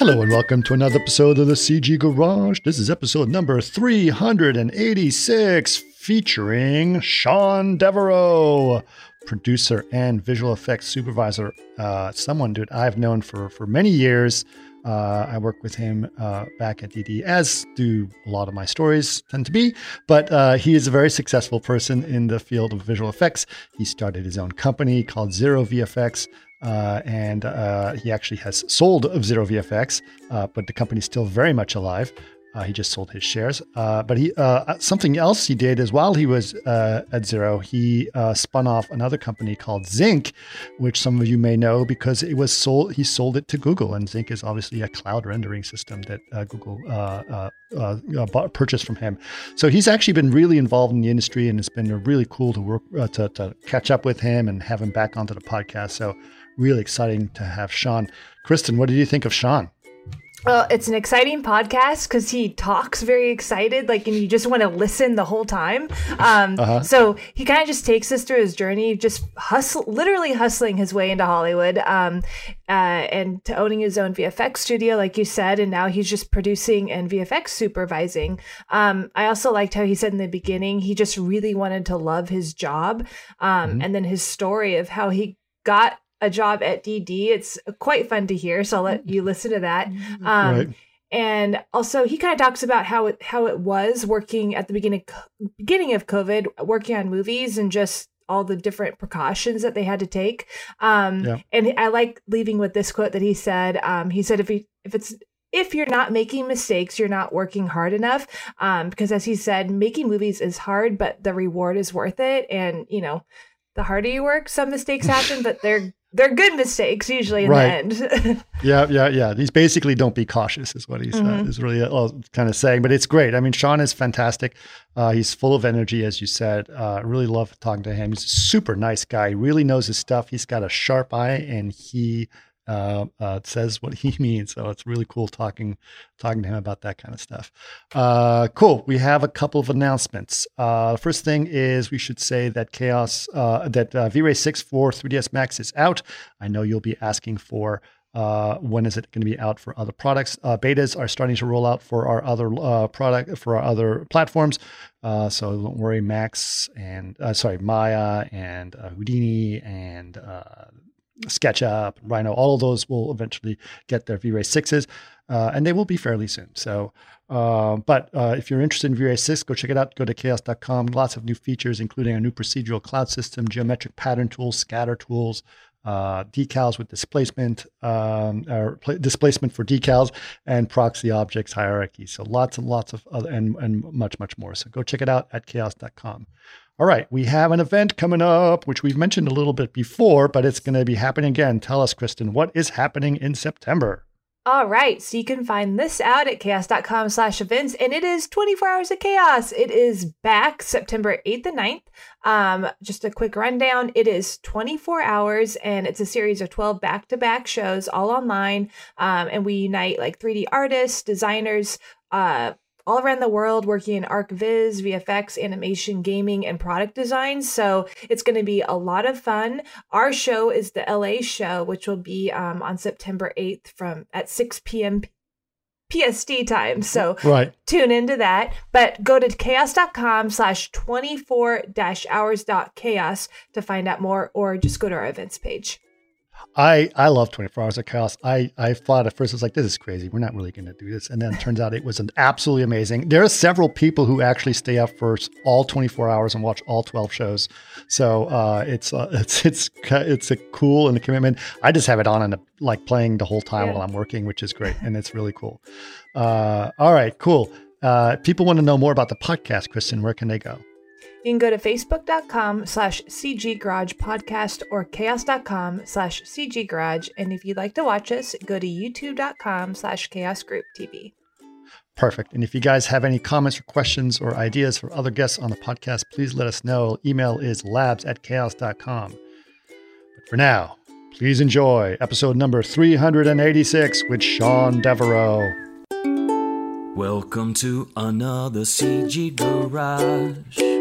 Hello and welcome to another episode of the CG Garage. This is episode number 386 featuring Sean Devereaux, producer and visual effects supervisor. Uh, someone, dude, I've known for, for many years. Uh, I work with him uh, back at DD, as do a lot of my stories tend to be. But uh, he is a very successful person in the field of visual effects. He started his own company called Zero VFX. Uh, and uh, he actually has sold of Zero VFX, uh, but the company's still very much alive. Uh, he just sold his shares. Uh, but he uh, something else he did is while he was at Zero, he spun off another company called Zync, which some of you may know because it was sold. He sold it to Google, and Zync is obviously a cloud rendering system that Google bought, purchased from him. So he's actually been really involved in the industry, and it's been really cool to work to, to catch up with him and have him back onto the podcast. So really exciting to have Sean. Kristen, what did you think of Sean? Well, it's an exciting podcast because he talks very excited, like, and you just want to listen the whole time. Um, uh-huh. So he kind of just takes us through his journey, just hustle, literally hustling his way into Hollywood, um, uh, and to owning his own VFX studio, like you said, and now he's just producing and VFX supervising. Um, I also liked how he said in the beginning he just really wanted to love his job, um, mm-hmm. and then his story of how he got a job at DD. It's quite fun to hear, so I'll let you listen to that. Mm-hmm. Um, right. And also, he kind of talks about how it how it was working at the beginning beginning of COVID, working on movies, and just all the different precautions that they had to take. Um, yeah. And I like leaving with this quote that he said. Um, he said, "If he, if it's if you're not making mistakes, you're not working hard enough. Um, because as he said, making movies is hard, but the reward is worth it. And you know, the harder you work, some mistakes happen, but they're they're good mistakes usually in right. the end. yeah, yeah, yeah. He's basically don't be cautious is what he's uh, mm-hmm. uh, is really uh, kind of saying. But it's great. I mean, Sean is fantastic. Uh, he's full of energy, as you said. Uh, really love talking to him. He's a super nice guy. He really knows his stuff. He's got a sharp eye, and he uh, uh, says what he means. So it's really cool talking talking to him about that kind of stuff. Uh, cool. We have a couple of announcements. Uh, first thing is we should say that Chaos uh, that uh, V-Ray 6 for 3ds Max is out. I know you'll be asking for. when is it going to be out for other products? betas are starting to roll out for our other product for our other platforms. so don't worry, Max and sorry Maya and Houdini and SketchUp, Rhino, all of those will eventually get their V-Ray 6s, uh, and they will be fairly soon. So, uh, but uh, if you're interested in V-Ray 6, go check it out. Go to chaos.com. Lots of new features, including a new procedural cloud system, geometric pattern tools, scatter tools, uh, decals with displacement, um, pl- displacement for decals, and proxy objects hierarchy. So lots and lots of other, and, and much, much more. So go check it out at chaos.com. All right, we have an event coming up, which we've mentioned a little bit before, but it's going to be happening again. Tell us, Kristen, what is happening in September? All right, so you can find this out at chaos.com slash events, and it is 24 hours of chaos. It is back September 8th and 9th. Um, just a quick rundown. It is 24 hours, and it's a series of 12 back-to-back shows, all online. Um, and we unite like 3D artists, designers, uh, all around the world working in ArchViz, VFX, animation, gaming, and product design. So it's going to be a lot of fun. Our show is the LA show, which will be um, on September 8th from at 6 p.m. PST time. So right. tune into that. But go to chaos.com slash 24 hours dot chaos to find out more or just go to our events page. I I love 24 Hours of Chaos. I I thought at first I was like, this is crazy. We're not really going to do this, and then it turns out it was an absolutely amazing. There are several people who actually stay up for all 24 hours and watch all 12 shows. So uh, it's uh, it's it's it's a cool and a commitment. I just have it on and like playing the whole time yeah. while I'm working, which is great, and it's really cool. Uh, all right, cool. Uh, people want to know more about the podcast, Kristen. Where can they go? You can go to facebook.com slash cggarage podcast or chaos.com slash cggarage. And if you'd like to watch us, go to youtube.com slash chaos group TV. Perfect. And if you guys have any comments or questions or ideas for other guests on the podcast, please let us know. Email is labs at chaos.com. But for now, please enjoy episode number 386 with Sean Devereaux. Welcome to another CG Garage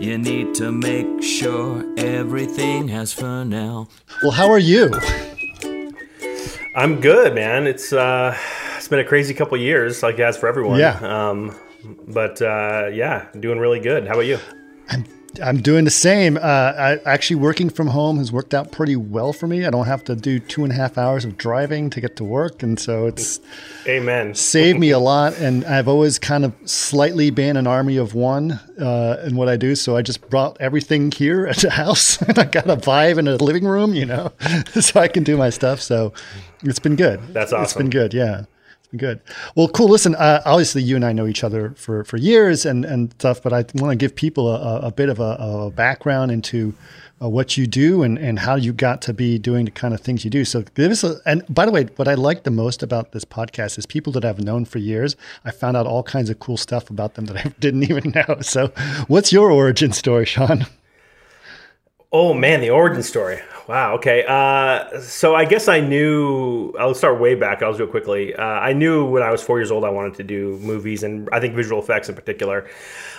you need to make sure everything has Fresnel. Well, how are you? I'm good, man. It's uh, it's been a crazy couple years, like it has for everyone. Yeah. Um, but uh, yeah, doing really good. How about you? I'm doing the same. Uh, I, actually, working from home has worked out pretty well for me. I don't have to do two and a half hours of driving to get to work, and so it's amen saved me a lot. And I've always kind of slightly been an army of one uh, in what I do. So I just brought everything here at the house, and I got a vibe in a living room, you know, so I can do my stuff. So it's been good. That's awesome. It's been good. Yeah. Good. Well, cool. Listen, uh, obviously, you and I know each other for, for years and, and stuff, but I want to give people a, a bit of a, a background into uh, what you do and, and how you got to be doing the kind of things you do. So give us a, and by the way, what I like the most about this podcast is people that I've known for years. I found out all kinds of cool stuff about them that I didn't even know. So what's your origin story, Sean? Oh man, the origin story. Wow. Okay. Uh, so I guess I knew. I'll start way back. I'll do it quickly. Uh, I knew when I was four years old I wanted to do movies, and I think visual effects in particular.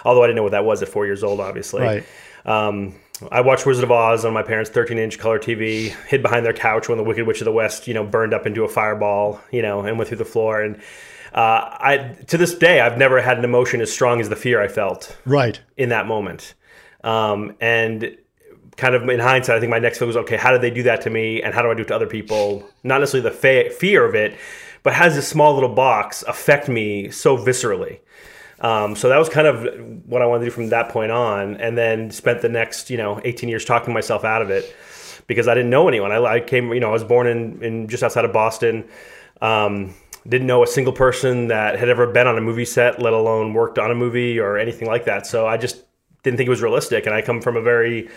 Although I didn't know what that was at four years old, obviously. Right. Um, I watched Wizard of Oz on my parents' 13-inch color TV, hid behind their couch when the Wicked Witch of the West, you know, burned up into a fireball, you know, and went through the floor. And uh, I, to this day, I've never had an emotion as strong as the fear I felt. Right. In that moment, um, and kind of in hindsight, I think my next film was okay. How did they do that to me, and how do I do it to other people? Not necessarily the fa- fear of it, but does this small little box affect me so viscerally? Um, so that was kind of what I wanted to do from that point on, and then spent the next you know 18 years talking myself out of it because I didn't know anyone. I, I came, you know, I was born in, in just outside of Boston. Um, didn't know a single person that had ever been on a movie set, let alone worked on a movie or anything like that. So I just didn't think it was realistic. And I come from a very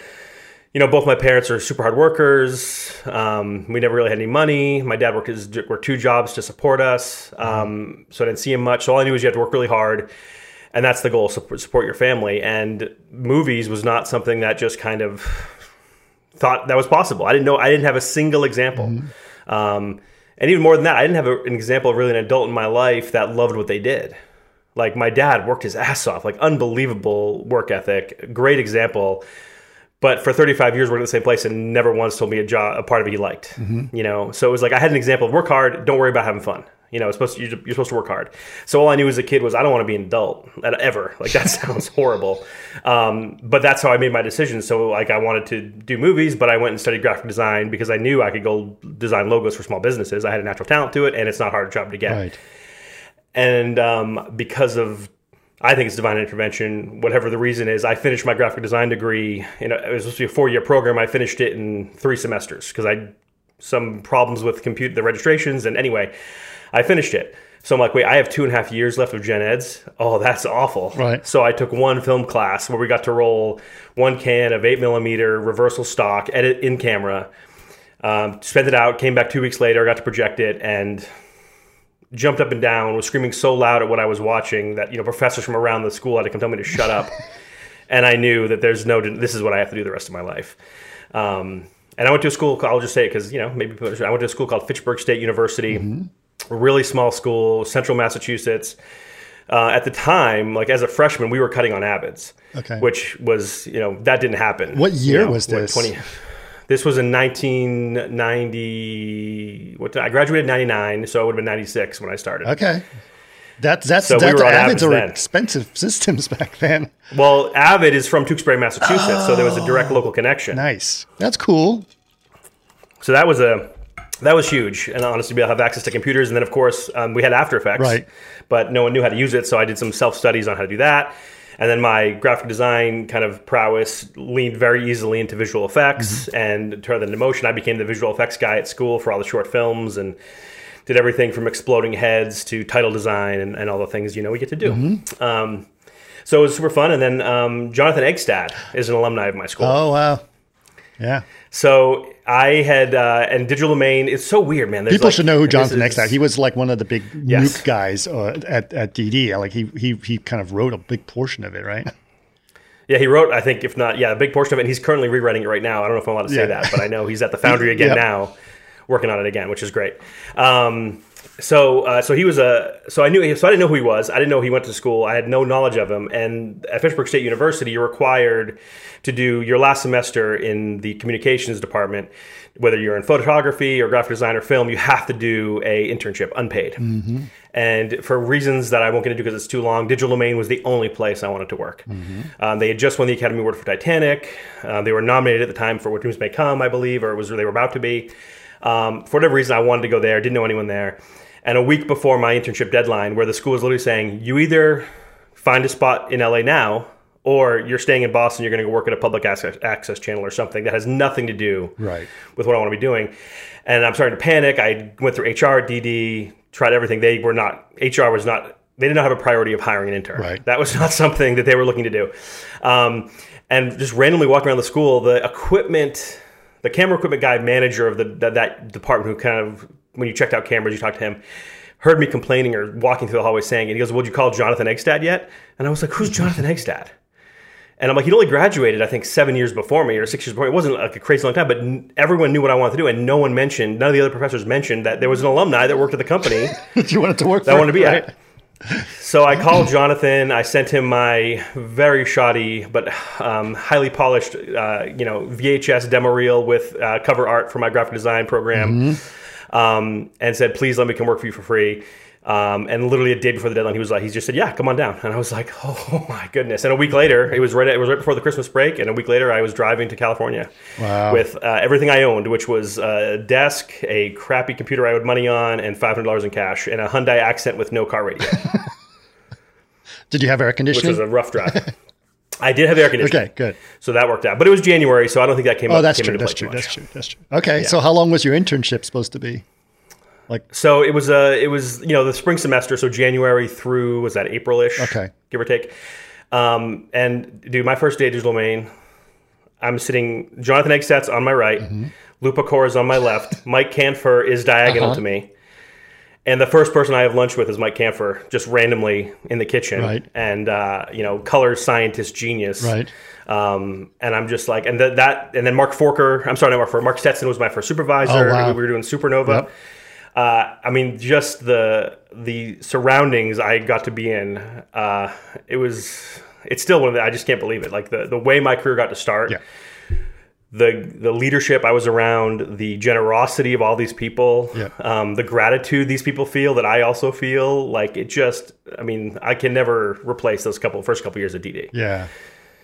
you know, both my parents are super hard workers. Um, we never really had any money. My dad worked his worked two jobs to support us, um, so I didn't see him much. So all I knew was you have to work really hard, and that's the goal: support, support your family. And movies was not something that just kind of thought that was possible. I didn't know. I didn't have a single example. Mm-hmm. Um, and even more than that, I didn't have a, an example of really an adult in my life that loved what they did. Like my dad worked his ass off, like unbelievable work ethic, great example but for 35 years working at the same place and never once told me a job a part of it he liked mm-hmm. you know? So it was like i had an example of work hard don't worry about having fun. You know it's supposed to, you're, supposed to work hard. So all i knew as a kid was i don't want to be an adult ever. Like that sounds horrible. Um, but that's how i made my decision. So like i wanted to do movies but i went and studied graphic design because i knew i could go design logos for small businesses. I had a natural talent to it and it's not a hard job to get. Right. and um, because of I think it's divine intervention, whatever the reason is. I finished my graphic design degree. You know, it was supposed to be a four year program. I finished it in three semesters because I had some problems with compute the registrations. And anyway, I finished it. So I'm like, wait, I have two and a half years left of gen eds. Oh, that's awful. Right. So I took one film class where we got to roll one can of eight millimeter reversal stock, edit in camera, um, spent it out, came back two weeks later, got to project it, and jumped up and down, was screaming so loud at what I was watching that you know professors from around the school had to come tell me to shut up, and I knew that there's no this is what I have to do the rest of my life. Um, and I went to a school. I'll just say it because you know maybe I went to a school called Fitchburg State University, mm-hmm. a really small school, central Massachusetts. Uh, at the time, like as a freshman, we were cutting on Avids, okay. which was you know that didn't happen. What year you know, was this? Twenty. This was in 1990. What I graduated in 99, so it would have been 96 when I started. Okay. That's that's so that, we Avids are then. expensive systems back then. Well, Avid is from Tewksbury, Massachusetts, oh, so there was a direct local connection. Nice. That's cool. So that was a that was huge, and honestly, we have access to computers, and then of course um, we had After Effects, right? But no one knew how to use it, so I did some self studies on how to do that. And then my graphic design kind of prowess leaned very easily into visual effects mm-hmm. and turned into motion. I became the visual effects guy at school for all the short films and did everything from exploding heads to title design and, and all the things you know we get to do. Mm-hmm. Um, so it was super fun. And then um, Jonathan Egstad is an alumni of my school. Oh wow! Yeah. So I had uh, and Digital Domain. It's so weird, man. There's People like- should know who Jonathan is- He was like one of the big Yes. nuke guys uh, at at DD. Like he he he kind of wrote a big portion of it, right? Yeah, he wrote. I think if not, yeah, a big portion of it. And he's currently rewriting it right now. I don't know if I'm allowed to say Yeah. that, but I know he's at the Foundry again Yep. now, working on it again, which is great. Um, so uh, so he was a so I knew so I didn't know who he was. I didn't know he went to school. I had no knowledge of him. And at Fitchburg State University, you're required to do your last semester in the communications department. Whether you're in photography or graphic design or film, you have to do a internship unpaid. And for reasons that I won't get into because it's too long, Digital Domain was the only place I wanted to work. Um, they had just won the Academy Award for Titanic. Uh, they were nominated at the time for What Dreams May Come, I believe, or it was they were about to be. Um, for whatever reason, I wanted to go there. Didn't know anyone there. And a week before my internship deadline, where the school was literally saying, "You either find a spot in LA now, or you're staying in Boston. You're going to go work at a public access, access channel or something that has nothing to do Right. with what I want to be doing. And I'm starting to panic. I went through HR, DD, tried everything. They were not, HR was not, they did not have a priority of hiring an intern. Right. That was not something that they were looking to do. Um, and just randomly walking around the school, the equipment, the camera equipment guy, manager of the, that, that department, who kind of, when you checked out cameras, you talked to him, heard me complaining or walking through the hallway saying, and he goes, Would you call Jonathan Egstad yet? And I was like, Who's Jonathan Egstad? And I'm like, he'd only graduated, I think, seven years before me or six years before me. It wasn't like a crazy long time, but n- everyone knew what I wanted to do. And no one mentioned, none of the other professors mentioned that there was an alumni that worked at the company that you wanted to work that I wanted to be right? at. So I called Jonathan. I sent him my very shoddy but um, highly polished, uh, you know, VHS demo reel with uh, cover art for my graphic design program, um, and said, "Please let me come work for you for free." Um, and literally a day before the deadline, he was like, he just said, "Yeah, come on down." And I was like, "Oh my goodness!" And a week later, it was right. It was right before the Christmas break, and a week later, I was driving to California Wow. with uh, everything I owned, which was a desk, a crappy computer I owed money on, and five hundred dollars in cash, and a Hyundai Accent with no car radio, Did you have air conditioning? which was a rough drive. I did have air conditioning, okay, good. so that worked out. But it was January, so I don't think that came. Oh, up, that's came true. into That's play too true. That's true. That's true. Okay, so how long was your internship supposed to be? Like, so it was uh, it was you know the spring semester, so January through was that April-ish, Okay. give or take. Um, and dude, my first day at Digital Domain, I'm sitting. Jonathan Egstad's on my right, Mm-hmm. Lou Pecora is on my left, Mike Kanfer is diagonal Uh-huh. to me, and the first person I have lunch with is Mike Kanfer, just randomly in the kitchen, Right. and uh, you know, color scientist genius, Right. um, and I'm just like, and th- that, and then Mark Forker, I'm sorry, not Mark Forker, Mark Stetson was my first supervisor. Oh, wow. We were doing Supernova. Yep. Uh, I mean, just the the surroundings I got to be in. Uh, it was. It's still one of the. I just can't believe it. Like the the way my career got to start. Yeah. The the leadership I was around, the generosity of all these people, Yeah. um, the gratitude these people feel that I also feel. Like it just. I mean, I can never replace those couple first couple years of DD. Yeah.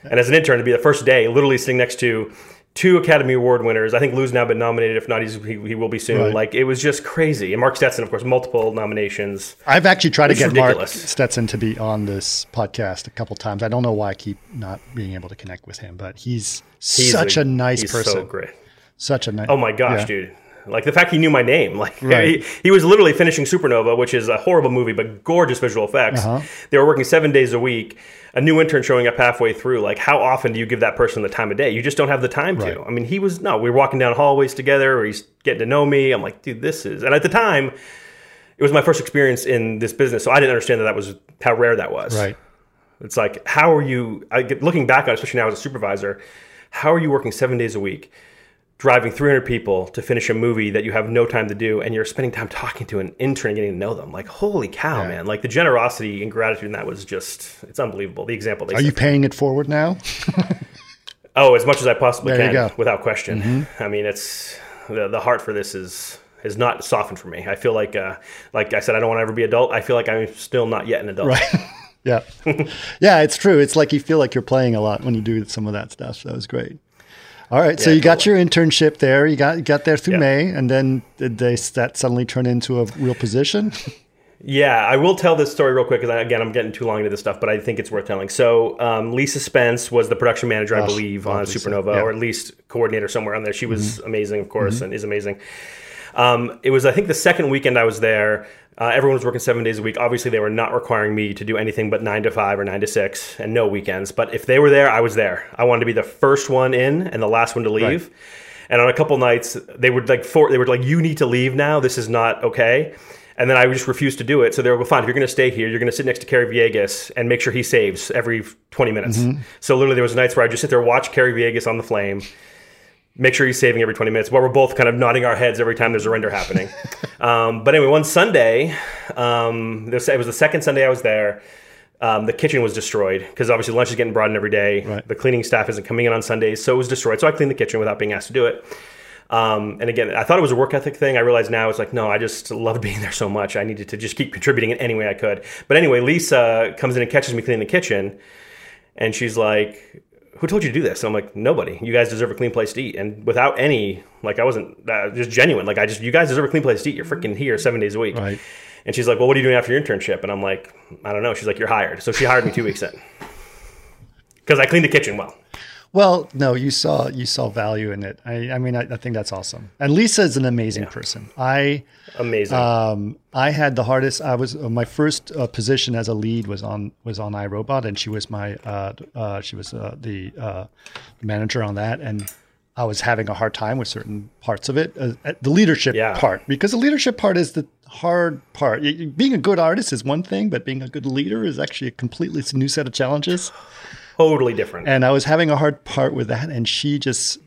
And as an intern, to be the first day, literally sitting next to two Academy Award winners. I think Lou's now been nominated. If not, he's, he, he will be soon. Right. Like it was just crazy. And Mark Stetson, of course, multiple nominations. I've actually tried to get ridiculous. Mark Stetson to be on this podcast a couple times. I don't know why I keep not being able to connect with him, but he's, He's such a, nice he's person. So great. Such a nice. Oh my gosh, Yeah. dude. Like the fact he knew my name, like Right. he, he was literally finishing Supernova, which is a horrible movie but gorgeous visual effects. Uh-huh. They were working seven days a week. A new intern showing up halfway through. Like, how often do you give that person the time of day? You just don't have the time Right. to. I mean, he was no. We were walking down hallways together, or he's getting to know me. I'm like, dude, this is. And at the time, it was my first experience in this business, so I didn't understand that that was how rare that was. Right. It's like, how are you? I get, looking back on, it, especially now as a supervisor, how are you working seven days a week, driving 300 people to finish a movie that you have no time to do, and you're spending time talking to an intern, and getting to know them? Like, holy cow, Yeah. man! Like the generosity and gratitude in that was just—it's unbelievable. The example they Are you set. paying it forward now? oh, as much as I possibly There can. Mm-hmm. without question. I mean, it's the the heart for this is. Has not softened for me. I feel like, uh, like I said, I don't want to ever be adult. I feel like I'm still not yet an adult. Right. yeah. yeah, it's true. It's like you feel like you're playing a lot when you do some of that stuff. So that was great. All right. so Yeah, you got your internship there. You got you got there through Yeah. May, and then did they that suddenly turn into a real position? Yeah, I will tell this story real quick because again, I'm getting too long into this stuff, but I think it's worth telling. So, um, Lisa Spence was the production manager, I Oh, believe, on Supernova, Yeah. Mm-hmm. or at least coordinator somewhere on there. She was amazing, of course, and is amazing. Um, it was, I think, the second weekend I was there. Uh, everyone was working seven days a week. Obviously, they were not requiring me to do anything but nine to five or nine to six, and no weekends. But if they were there, I was there. I wanted to be the first one in and the last one to leave. Right. And on a couple nights, they would like for they were like, "You need to leave now. This is not okay." And then I just refused to do it. So they were fine. If you're going to stay here, you're going to sit next to Kerry Viegas and make sure he saves every 20 minutes. So literally, there was nights where I just sit there, watch Kerry Viegas on the flame, make sure you're saving every 20 minutes while we're both kind of nodding our heads every time there's a render happening. um, but anyway, one Sunday, um, this, it was the second Sunday I was there. Um, the kitchen was destroyed because obviously lunch is getting brought in every day. Right. The cleaning staff isn't coming in on Sundays, so it was destroyed. So I cleaned the kitchen without being asked to do it. Um, and again, I thought it was a work ethic thing. I realize now it's like, no, I just loved being there so much. I needed to just keep contributing in any way I could. But anyway, Lisa comes in and catches me cleaning the kitchen, and she's like, "Who told you to do this?" And I'm like, "Nobody. You guys deserve a clean place to eat." And without any, like, I wasn't uh, just genuine. Like, I just, you guys deserve a clean place to eat. You're freaking here seven days a week. Right. And she's like, "Well, what are you doing after your internship?" And I'm like, "I don't know." She's like, "You're hired." So she hired me two weeks in because I cleaned the kitchen well. Well, no, you saw you saw value in it. I, I mean, I, I think that's awesome. And Lisa is an amazing person. I Amazing. um, I had the hardest. I was uh, my first uh, position as a lead was on was on iRobot, and she was my uh, uh, she was uh, the uh, manager on that, and I was having a hard time with certain parts of it, the leadership Yeah. part, because the leadership part is the hard part. Being a good artist is one thing, but being a good leader is actually a completely new set of challenges. Totally different. And I was having a hard part with that, and she just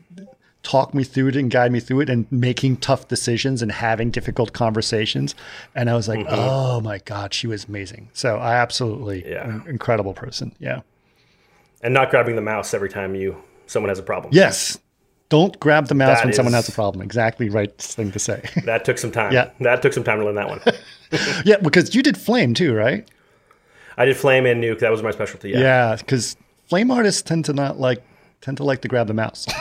talked me through it and guide me through it and making tough decisions and having difficult conversations. And I was like, Mm-hmm. oh my God, she was amazing. So I absolutely Yeah. incredible person. Yeah. and not grabbing the mouse every time you someone has a problem. Yes. Don't grab the mouse That when someone has a problem. Exactly right thing to say. That took some time. Yeah. That took some time to learn that one. yeah, because you did flame too, right? I did flame and nuke. That was my specialty. Yeah. Yeah, because flame artists tend to not like tend to like to grab the mouse.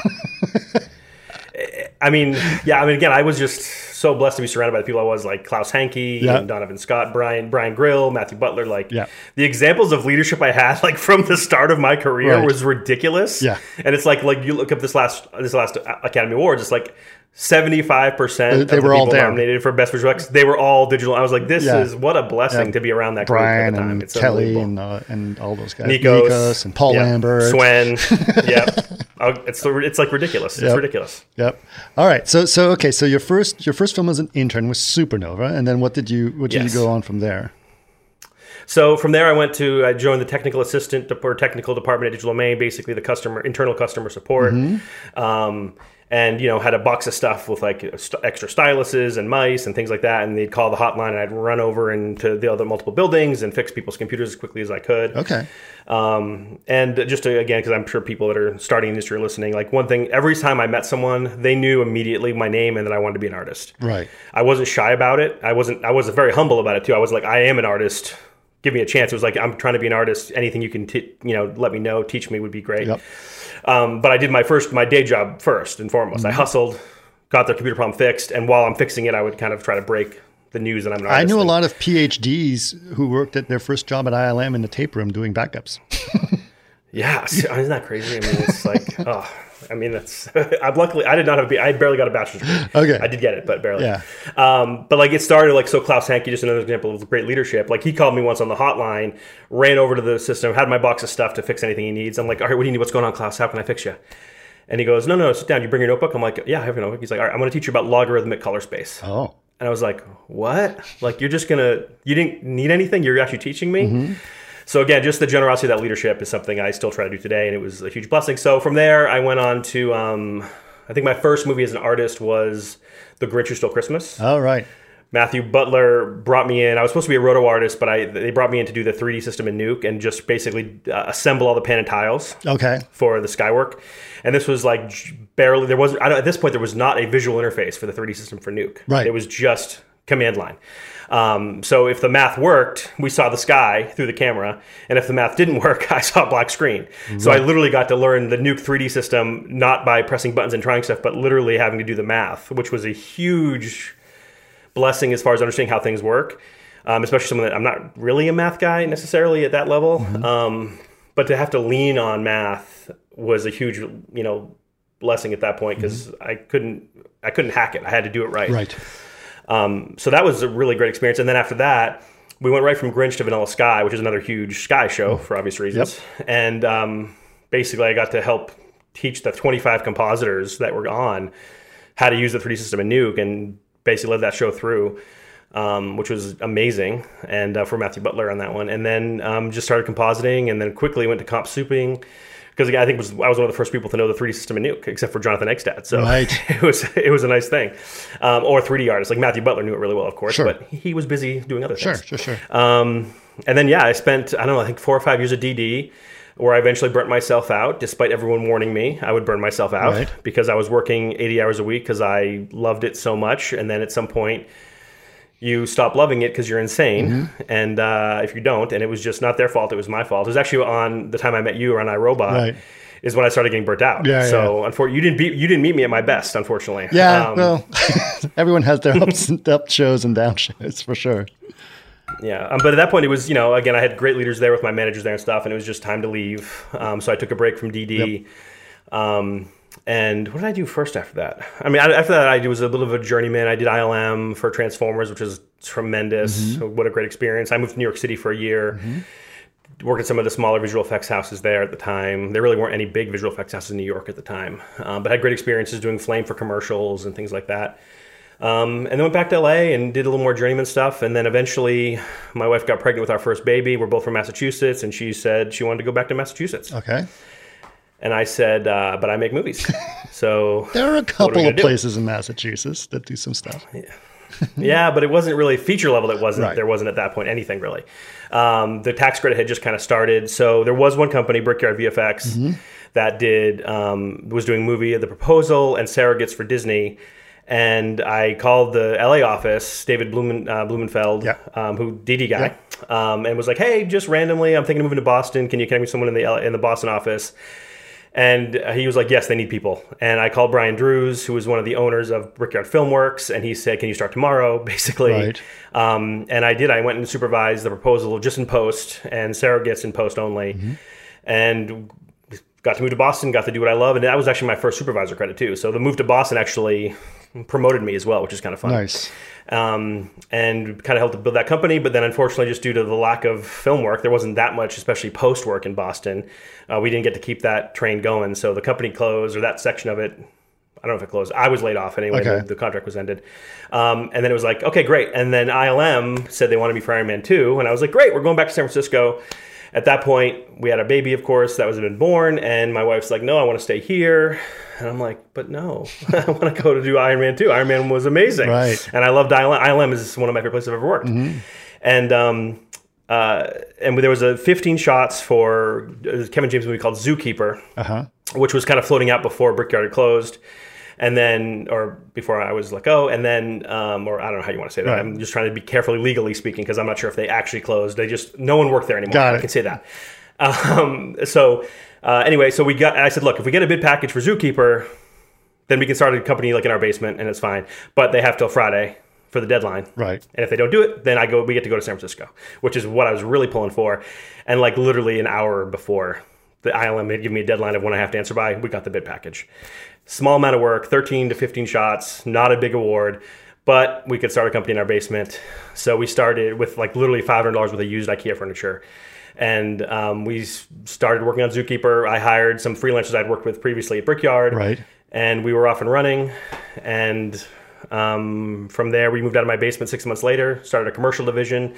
I mean, yeah. I mean, again, I was just so blessed to be surrounded by the people I was, like Klaus Hanke, Yeah. and Donovan Scott, Bryan Bryan Grill, Matthew Butler. Like, Yeah. the examples of leadership I had, like from the start of my career, Right. was ridiculous. Yeah. And it's like, like you look up this last this last Academy Awards, it's like. Seventy-five percent They of the were all there. nominated for best visual effects. They were all digital. I was like, "This Yeah. is what a blessing Yeah. to be around that group at Brian the time." and It's Kelly and uh, and all those guys. Nikos, and Paul Yep. Lambert. Swen. yeah, Oh, it's it's like ridiculous. It's Yep. ridiculous. Yep. All right. So so okay. So your first your first film as an intern was Supernova, and then what did you what did Yes. you go on from there? So from there, I went to I joined the technical assistant or technical department at Digital Domain, basically the customer internal customer support, um, and you know had a box of stuff with like extra styluses and mice and things like that. And they'd call the hotline, and I'd run over into the other multiple buildings and fix people's computers as quickly as I could. Okay. Um, and just to, again, because I'm sure people that are starting industry are listening, like one thing, every time I met someone, they knew immediately my name and that I wanted to be an artist. Right. I wasn't shy about it. I wasn't. I was very humble about it too. I was like, I am an artist. Give me a chance. It was like I'm trying to be an artist. Anything you can, t- you know, let me know, teach me would be great. Yep. Um, but I did my first, my day job first and foremost. Mm-hmm. I hustled, got the computer problem fixed, and while I'm fixing it, I would kind of try to break the news that I'm an artist. I knew a lot of PhDs who worked at their first job at ILM in the tape room doing backups. Yeah, isn't that crazy? I mean, it's like, oh, I mean, that's. I'm luckily I did not have a B. I barely got a bachelor's degree. Okay. I did get it, but barely. Yeah. Um, but like it started like so. Klaus Hanke, just another example of great leadership. Like he called me once on the hotline, ran over to the system, had my box of stuff to fix anything he needs. I'm like, all right, what do you need? What's going on, Klaus? How can I fix you? And he goes, no, no, no, sit down. You bring your notebook. I'm like, yeah, I have a notebook. He's like, all right, I'm going to teach you about logarithmic color space. Oh. And I was like, what? Like, you're just going to, you didn't need anything? You're actually teaching me? So, again, just the generosity of that leadership is something I still try to do today. And it was a huge blessing. So, from there, I went on to, um, I think my first movie as an artist was The Grinch Who Stole Christmas. All right. Matthew Butler brought me in. I was supposed to be a roto artist, but I they brought me in to do the 3D system in Nuke and just basically uh, assemble all the pan and tiles Okay. for the Skywork. And this was like barely there was I don't, at this point there was not a visual interface for the 3D system for Nuke. Right. It was just command line. Um, so if the math worked, we saw the sky through the camera, and if the math didn't work, I saw a black screen. So I literally got to learn the Nuke 3D system not by pressing buttons and trying stuff, but literally having to do the math, which was a huge blessing as far as understanding how things work. Um, especially someone that I'm not really a math guy necessarily at that level. Um, but to have to lean on math was a huge, you know, blessing at that point because I couldn't I couldn't hack it. I had to do it right. Right. Um, so that was a really great experience. And then after that, we went right from Grinch to Vanilla Sky, which is another huge Sky show for obvious reasons. And um, basically, I got to help teach the 25 compositors that were on how to use the 3D system in Nuke and basically led that show through. Um, which was amazing, and uh, for Matthew Butler on that one, and then um, just started compositing, and then quickly went to comp souping because I think was I was one of the first people to know the 3D system in Nuke, except for Jonathan Egstad. So Right. it was it was a nice thing, um, or 3D artists like Matthew Butler knew it really well, of course, Sure. but he was busy doing other Sure, things. sure, sure. Um, and then yeah, I spent I don't know I think four or five years of DD, where I eventually burnt myself out. Despite everyone warning me, I would burn myself out Right. because I was working eighty hours a week because I loved it so much. And then at some point, you stop loving it because you're insane. Mm-hmm. And uh, if you don't, and it was just not their fault, it was my fault. It was actually on the time I met you or on iRobot. Right. Is when I started getting burnt out. Yeah, so unfortunately, you didn't be, you didn't meet me at my best. Unfortunately. Yeah, Um, well, everyone has their ups and up shows and down shows for sure. Yeah, um, but at that point, it was you know again I had great leaders there with my managers there and stuff, and it was just time to leave. Um, so I took a break from DD. Um, and what did I do first after that? I mean, after that, I was a little of a journeyman. I did ILM for Transformers, which was tremendous. What a great experience! I moved to New York City for a year. Worked at some of the smaller visual effects houses there at the time. There really weren't any big visual effects houses in New York at the time, um, but had great experiences doing flame for commercials and things like that. Um, and then went back to LA and did a little more journeyman stuff. And then eventually, my wife got pregnant with our first baby. We're both from Massachusetts, and she said she wanted to go back to Massachusetts. Okay. And I said, uh, "But I make movies." So There are a couple gonna of do? places in Massachusetts that do some stuff. yeah, but it wasn't really feature level. It wasn't. Right. There wasn't at that point anything really. Um, the tax credit had just kind of started. So there was one company, Brickyard VFX, Mm-hmm. that did um, was doing movie The Proposal and Surrogates for Disney. And I called the LA office, David Blumen, uh, Blumenfeld, Yeah. um, who DD guy, um, and was like, "Hey, just randomly, I'm thinking of moving to Boston. Can you connect me with someone in the in the Boston office?" And uh, he was like, "Yes, they need people." And I called Brian Drewes, who was one of the owners of Brickyard Filmworks, and he said, "Can you start tomorrow?" Basically, Right. um, and I did. I went and supervised the proposal just in post, and Surrogates in post only, Mm-hmm. and got to move to Boston. Got to do what I love, and that was actually my first supervisor credit too. So the move to Boston actually promoted me as well, which is kind of fun Nice. um, and kind of helped to build that company. But then, unfortunately, just due to the lack of film work, there wasn't that much, especially post work in Boston. Uh, we didn't get to keep that train going, so the company closed, or that section of it. I don't know if it closed. I was laid off anyway. Okay. The, the contract was ended, um, and then it was like, okay, great. And then ILM said they wanted me for Iron Man two, and I was like, great, we're going back to San Francisco. At that point, we had a baby, of course, that was been born, and my wife's like, "No, I want to stay here," and I'm like, "But no, I want to go to do Iron Man 2. Iron Man was amazing, Right. And I loved ILM. ILM is one of my favorite places I've ever worked, and um, uh, and there was a 15 shots for uh, Kevin James movie called Zookeeper, Uh huh. which was kind of floating out before Brickyard had closed. And then, or before I was let go, and then, um, or I don't know how you want to say that. Right. I'm just trying to be carefully legally speaking because I'm not sure if they actually closed. They just no one worked there anymore. Got I can say that. Um, so uh, anyway, so we got. I said, look, if we get a bid package for Zookeeper, then we can start a company like in our basement, and it's fine. But they have till Friday for the deadline. Right. And if they don't do it, then I go. We get to go to San Francisco, which is what I was really pulling for. And like literally an hour before the ILM had given me a deadline of when I have to answer by, we got the bid package. Small amount of work, 13 to 15 shots, not a big award, but we could start a company in our basement. So we started with like literally $500 worth of used IKEA furniture. And um, we started working on Zookeeper. I hired some freelancers I'd worked with previously at Brickyard Right. and we were off and running. And um, from there, we moved out of my basement six months later, started a commercial division.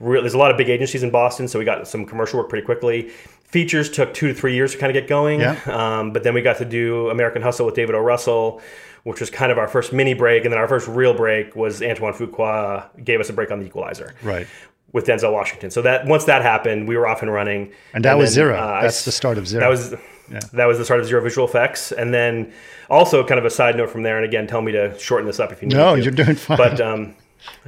Re- There's a lot of big agencies in Boston, so we got some commercial work pretty quickly. Features took two to three years to kind of get going. Yeah. Um, but then we got to do American Hustle with David O. Russell, which was kind of our first mini break. And then our first real break was Antoine Fuqua gave us a break on The Equalizer Right. with Denzel Washington. So that once that happened, we were off and running. And that was then, zero. uh, That's s- the start of zero. That was that was the start of zero visual effects. And then also kind of a side note from there. And again, tell me to shorten this up if you need to. No, to. you're doing fine. But um,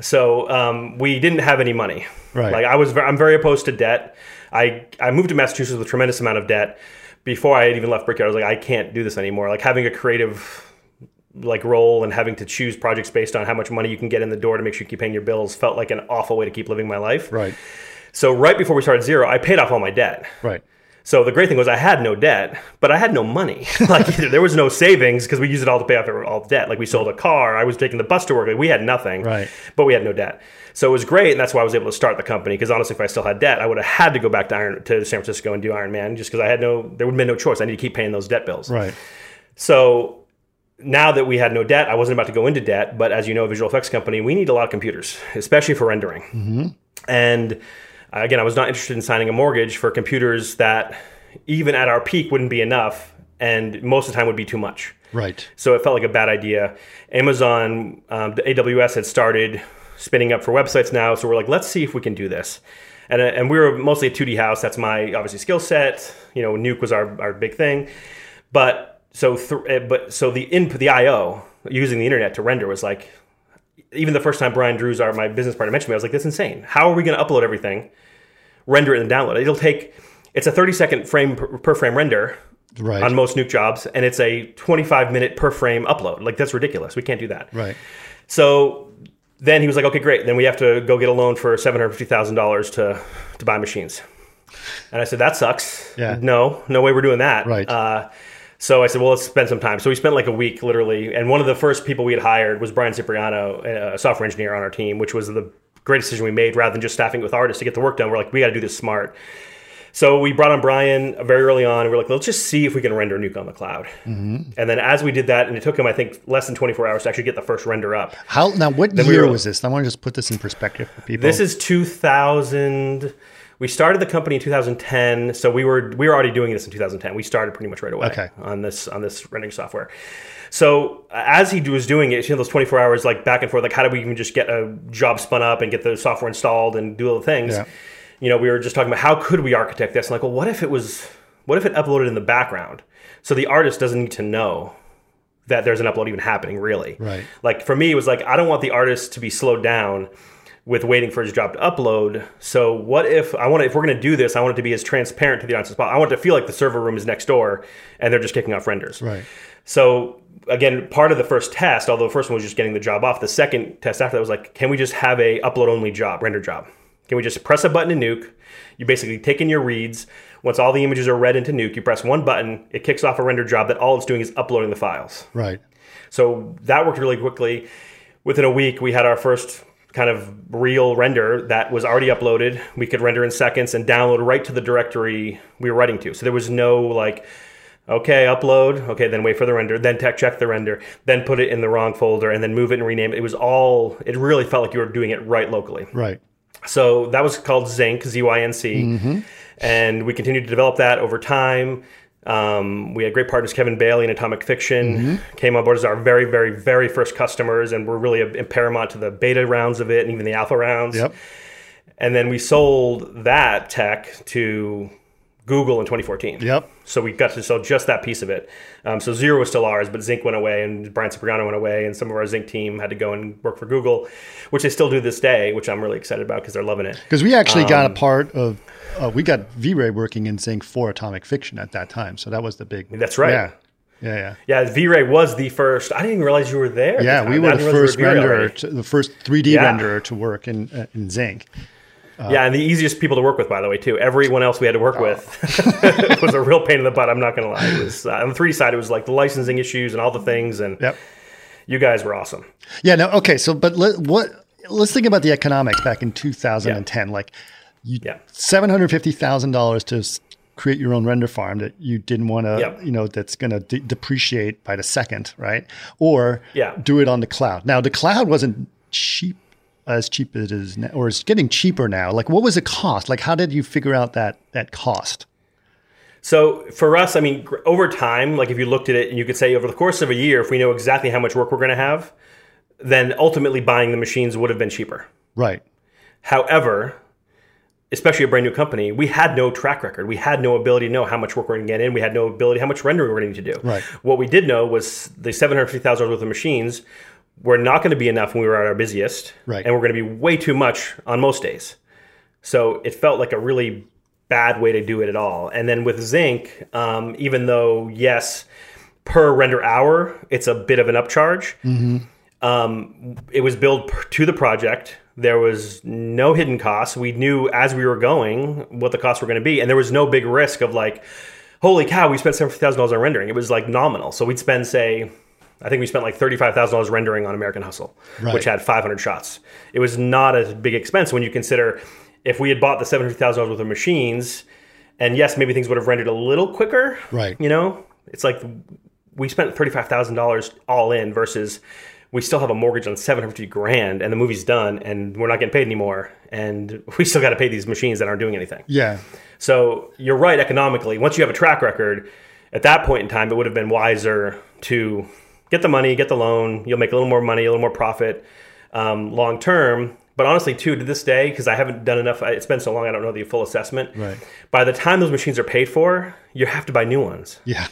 so um, we didn't have any money. Right. Like I was, I'm very opposed to debt. I I moved to Massachusetts with a tremendous amount of debt. Before I had even left Brickyard, I was like, I can't do this anymore. Like having a creative like role and having to choose projects based on how much money you can get in the door to make sure you keep paying your bills felt like an awful way to keep living my life. right. So right before we started zero, I paid off all my debt. Right. So the great thing was I had no debt, but I had no money. like there was no savings because we used it all to pay off all the debt. Like we sold a car, I was taking the bus to work. Like we had nothing, Right. But we had no debt, so it was great, and that's why I was able to start the company. Because honestly, if I still had debt, I would have had to go back to Iron to San Francisco and do Iron Man, just because I had no. There would have been no choice. I need to keep paying those debt bills. Right. So now that we had no debt, I wasn't about to go into debt. But as you know, a visual effects company, we need a lot of computers, especially for rendering. And uh, again, I was not interested in signing a mortgage for computers that, even at our peak, wouldn't be enough, and most of the time would be too much. Right. So it felt like a bad idea. Amazon, um, the AWS had started spinning up for websites now, so we're like, let's see if we can do this. And, uh, and we were mostly a 2D house. That's my obviously skill set. You know, Nuke was our, our big thing. But so th- uh, but so the input, the I/O using the internet to render was like, even the first time Brian Drewes, our my business partner, mentioned me, I was like, that's insane. How are we going to upload everything, render it, and download it? It'll take. It's a 30 second frame per, per frame render Right. on most Nuke jobs, and it's a 25 minute per frame upload. Like that's ridiculous. We can't do that. right. So then he was like, okay, great. Then we have to go get a loan for seven hundred fifty thousand dollars to to buy machines. And I said, that sucks. Yeah. No, no way we're doing that. Right. Uh, so I said, well, let's spend some time. So we spent like a week, literally. And one of the first people we had hired was Brian Cipriano, a software engineer on our team, which was the great decision we made. Rather than just staffing it with artists to get the work done, we're like, we got to do this smart. So we brought on Brian very early on. And we're like, let's just see if we can render Nuke on the cloud. Mm-hmm. And then as we did that, and it took him, I think, less than 24 hours to actually get the first render up. How now? What we year were- was this? I want to just put this in perspective for people. This is 2000. We started the company in 2010, so we were we were already doing this in 2010. We started pretty much right away Okay. on this on this rendering software. So uh, as he was doing it, you know, those 24 hours like back and forth, like how do we even just get a job spun up and get the software installed and do all the things? Yeah. You know, we were just talking about how could we architect this? And like, well, what if it was, what if it uploaded in the background, so the artist doesn't need to know that there's an upload even happening, really? Right. Like for me, it was like I don't want the artist to be slowed down with waiting for his job to upload. So what if I want to, if we're going to do this, I want it to be as transparent to the audience as possible. I want it to feel like the server room is next door and they're just kicking off renders. right. So again, part of the first test, although the first one was just getting the job off, the second test after that was like, can we just have a upload only job, render job? Can we just press a button in Nuke? You basically take in your reads. Once all the images are read into Nuke, you press one button, it kicks off a render job that all it's doing is uploading the files. Right. So that worked really quickly. Within a week, we had our first kind of real render that was already uploaded. We could render in seconds and download right to the directory we were writing to. So there was no like, okay, upload, okay, then wait for the render, then tech check the render, then put it in the wrong folder, and then move it and rename it. It was all. It really felt like you were doing it right locally. Right. So that was called Zync, Z Y N C, mm-hmm. and we continued to develop that over time. Um, we had great partners, Kevin Baillie and Atomic Fiction, came on board as our very, very, very first customers, and were really a, paramount to the beta rounds of it and even the alpha rounds. Yep. And then we sold that tech to Google in 2014. Yep. So we got to sell just that piece of it. Um, so Zero was still ours, but Zync went away, and Brian Cipriano went away, and some of our Zync team had to go and work for Google, which they still do this day, which I'm really excited about because they're loving it. Because we actually got Um, a part of, uh, we got V-Ray working in Zync for Atomic Fiction at that time. So that was the big. That's right. Yeah. Yeah. Yeah. Yeah, V-Ray was the first. I didn't even realize you were there. Yeah, we were the first you were renderer, to, the first 3D Yeah. renderer to work in uh, in Zync. Yeah, and the easiest people to work with, by the way, too. Everyone else we had to Oh. work with was a real pain in the butt. I'm not going to lie. It was uh, on the 3D side. It was like the licensing issues and all the things, and Yep. you guys were awesome. Yeah. No. Okay. So, but let, what? Let's think about the economics back in 2010. Like, you Yeah. seven hundred fifty thousand dollars to create your own render farm that you didn't want to, Yep. you know, that's going to de- depreciate by the second, right? Or Yeah. do it on the cloud. Now, the cloud wasn't cheap as cheap as it is now, or it's getting cheaper now. Like, what was the cost? Like, how did you figure out that that cost? So for us, I mean, over time, like if you looked at it and you could say over the course of a year, if we know exactly how much work we're going to have, then ultimately buying the machines would have been cheaper. Right. However, especially a brand new company, we had no track record. We had no ability to know how much work we're going to get in. We had no ability how much rendering we're going to need to do. Right. What we did know was the seven hundred fifty thousand worth of machines were not going to be enough when we were at our busiest, Right. and we're going to be way too much on most days. So it felt like a really bad way to do it at all. And then with Zync, um, even though yes, per render hour, it's a bit of an upcharge. Um, it was billed to the project. There was no hidden costs. We knew as we were going what the costs were going to be, and there was no big risk of like, holy cow, we spent seventy thousand dollars on rendering. It was like nominal. So we'd spend say. I think we spent like thirty-five thousand dollars rendering on American Hustle, Right. which had five hundred shots. It was not a big expense when you consider if we had bought the seven hundred thousand dollars worth of machines, and yes, maybe things would have rendered a little quicker. Right. You know, it's like we spent thirty five thousand dollars all in versus we still have a mortgage on seven hundred fifty grand, and the movie's done, and we're not getting paid anymore, and we still got to pay these machines that aren't doing anything. Yeah. So you're right economically. Once you have a track record, at that point in time, it would have been wiser to get the money, get the loan. You'll make a little more money, a little more profit um, long term. But honestly, too, to this day, because I haven't done enough, it's been so long, I don't know the full assessment. Right. By the time those machines are paid for, you have to buy new ones. Yeah.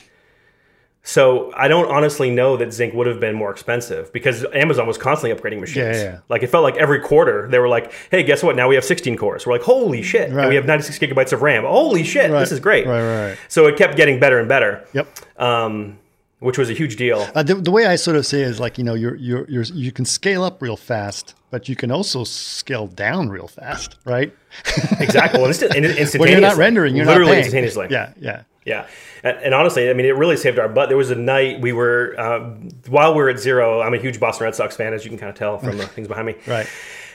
So I don't honestly know that Zync would have been more expensive because Amazon was constantly upgrading machines. Yeah, yeah. Like it felt like every quarter they were like, "Hey, guess what? Now we have 16 cores." We're like, "Holy shit!" And Right. we have 96 gigabytes of RAM. Holy shit! Right. This is great. Right, right, right. So it kept getting better and better, Yep. um, which was a huge deal. Uh, the, the way I sort of say it is like you know you're you're you're you can scale up real fast, but you can also scale down real fast, right? exactly. Well, instant, instantaneously. when you're not rendering, you're literally not instantaneously. Yeah, yeah. Yeah, and, and honestly, I mean, it really saved our butt. There was a night we were um, while we were at zero. I'm a huge Boston Red Sox fan, as you can kind of tell from the things behind me. Right.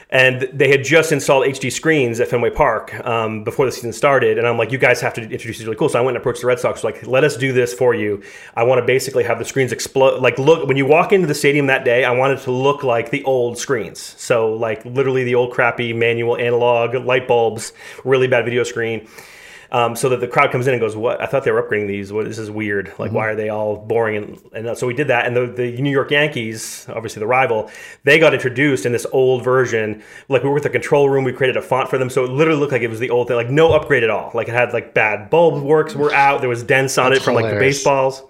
And they had just installed HD screens at Fenway Park um, before the season started, and I'm like, "You guys have to introduce these really cool." So I went and approached the Red Sox, like, "Let us do this for you. I want to basically have the screens explode. Like, look when you walk into the stadium that day, I want it to look like the old screens. So, like, literally the old crappy manual analog light bulbs, really bad video screen." Um, so that the crowd comes in and goes, "What? I thought they were upgrading these. What? This is weird. Like, why are they all boring?" And, and so we did that. And the, the New York Yankees, obviously the rival, they got introduced in this old version. Like we were with the control room, we created a font for them, so it literally looked like it was the old thing. Like no upgrade at all. Like it had like bad bulb works were out. There was dents on That's it from like the baseballs.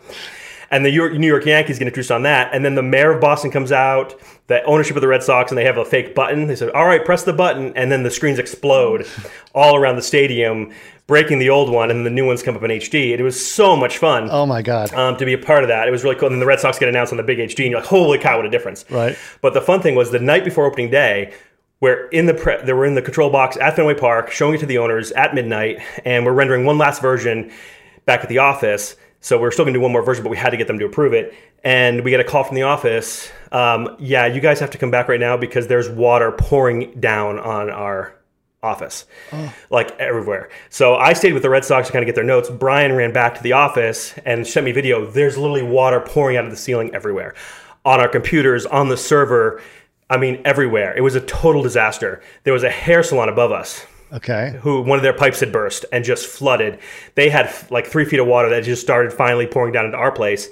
And the New York Yankees get introduced on that, and then the mayor of Boston comes out, the ownership of the Red Sox, and they have a fake button. They said, "All right, press the button," and then the screens explode all around the stadium, breaking the old one, and the new ones come up in HD. And it was so much fun Oh my God. um, to be a part of that. It was really cool. And then the Red Sox get announced on the big HD, and you're like, "Holy cow, what a difference!" Right. But the fun thing was the night before opening day. Where in the pre- they were in the control box at Fenway Park, showing it to the owners at midnight, and we're rendering one last version back at the office. So we're still going to do one more version, but we had to get them to approve it. And we get a call from the office. Um, yeah, you guys have to come back right now because there's water pouring down on our office, oh. like everywhere. So I stayed with the Red Sox to kind of get their notes. Brian ran back to the office and sent me video. There's literally water pouring out of the ceiling everywhere, on our computers, on the server. I mean, everywhere. It was a total disaster. There was a hair salon above us Okay. who one of their pipes had burst and just flooded. They had like three feet of water that just started finally pouring down into our place.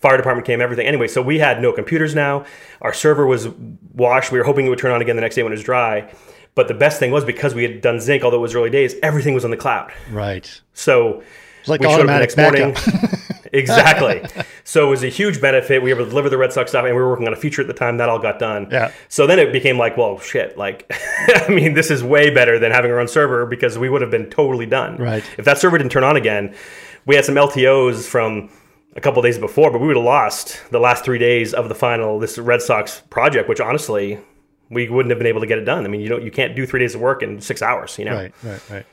Fire department came, everything. Anyway, so we had no computers now. Our server was washed. We were hoping it would turn on again the next day when it was dry. But the best thing was because we had done Zync, although it was early days, everything was on the cloud. Right. So It's like we showed up the automatic next morning. exactly. So it was a huge benefit. We were able to deliver the Red Sox stuff, and we were working on a feature at the time. That all got done. Yeah. So then it became like, well, shit. Like, I mean, this is way better than having our own server because we would have been totally done. Right. If that server didn't turn on again, we had some LTOs from a couple days before, but we would have lost the last three days of the final this Red Sox project, which honestly. We wouldn't have been able to get it done. I mean, you don't, you can't do three days of work in six hours. You know, Right. Right. Right.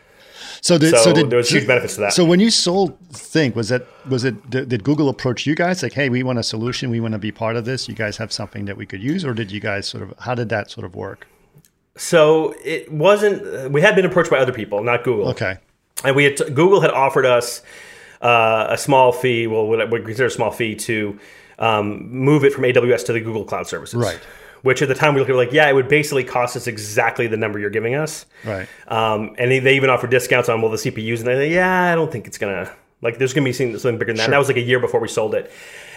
So, did, So so, did, there was huge benefits to that. So when you sold Zync, was that was it? Did, did Google approach you guys like, "Hey, we want a solution. We want to be part of this. You guys have something that we could use," or did you guys sort of? How did that sort of work? So it wasn't. We had been approached by other people, not Google. Okay. and we had Google had offered us uh, a small fee, well, what I would consider a small fee to um, move it from AWS to the Google Cloud Services. Right. Which at the time we looked at like, yeah, it would basically cost us exactly the number you're giving us. Right. Um, and they, they even offered discounts on well the CPUs, and they yeah, I don't think it's gonna like there's gonna be something something bigger than that. And that was like a year before we sold it.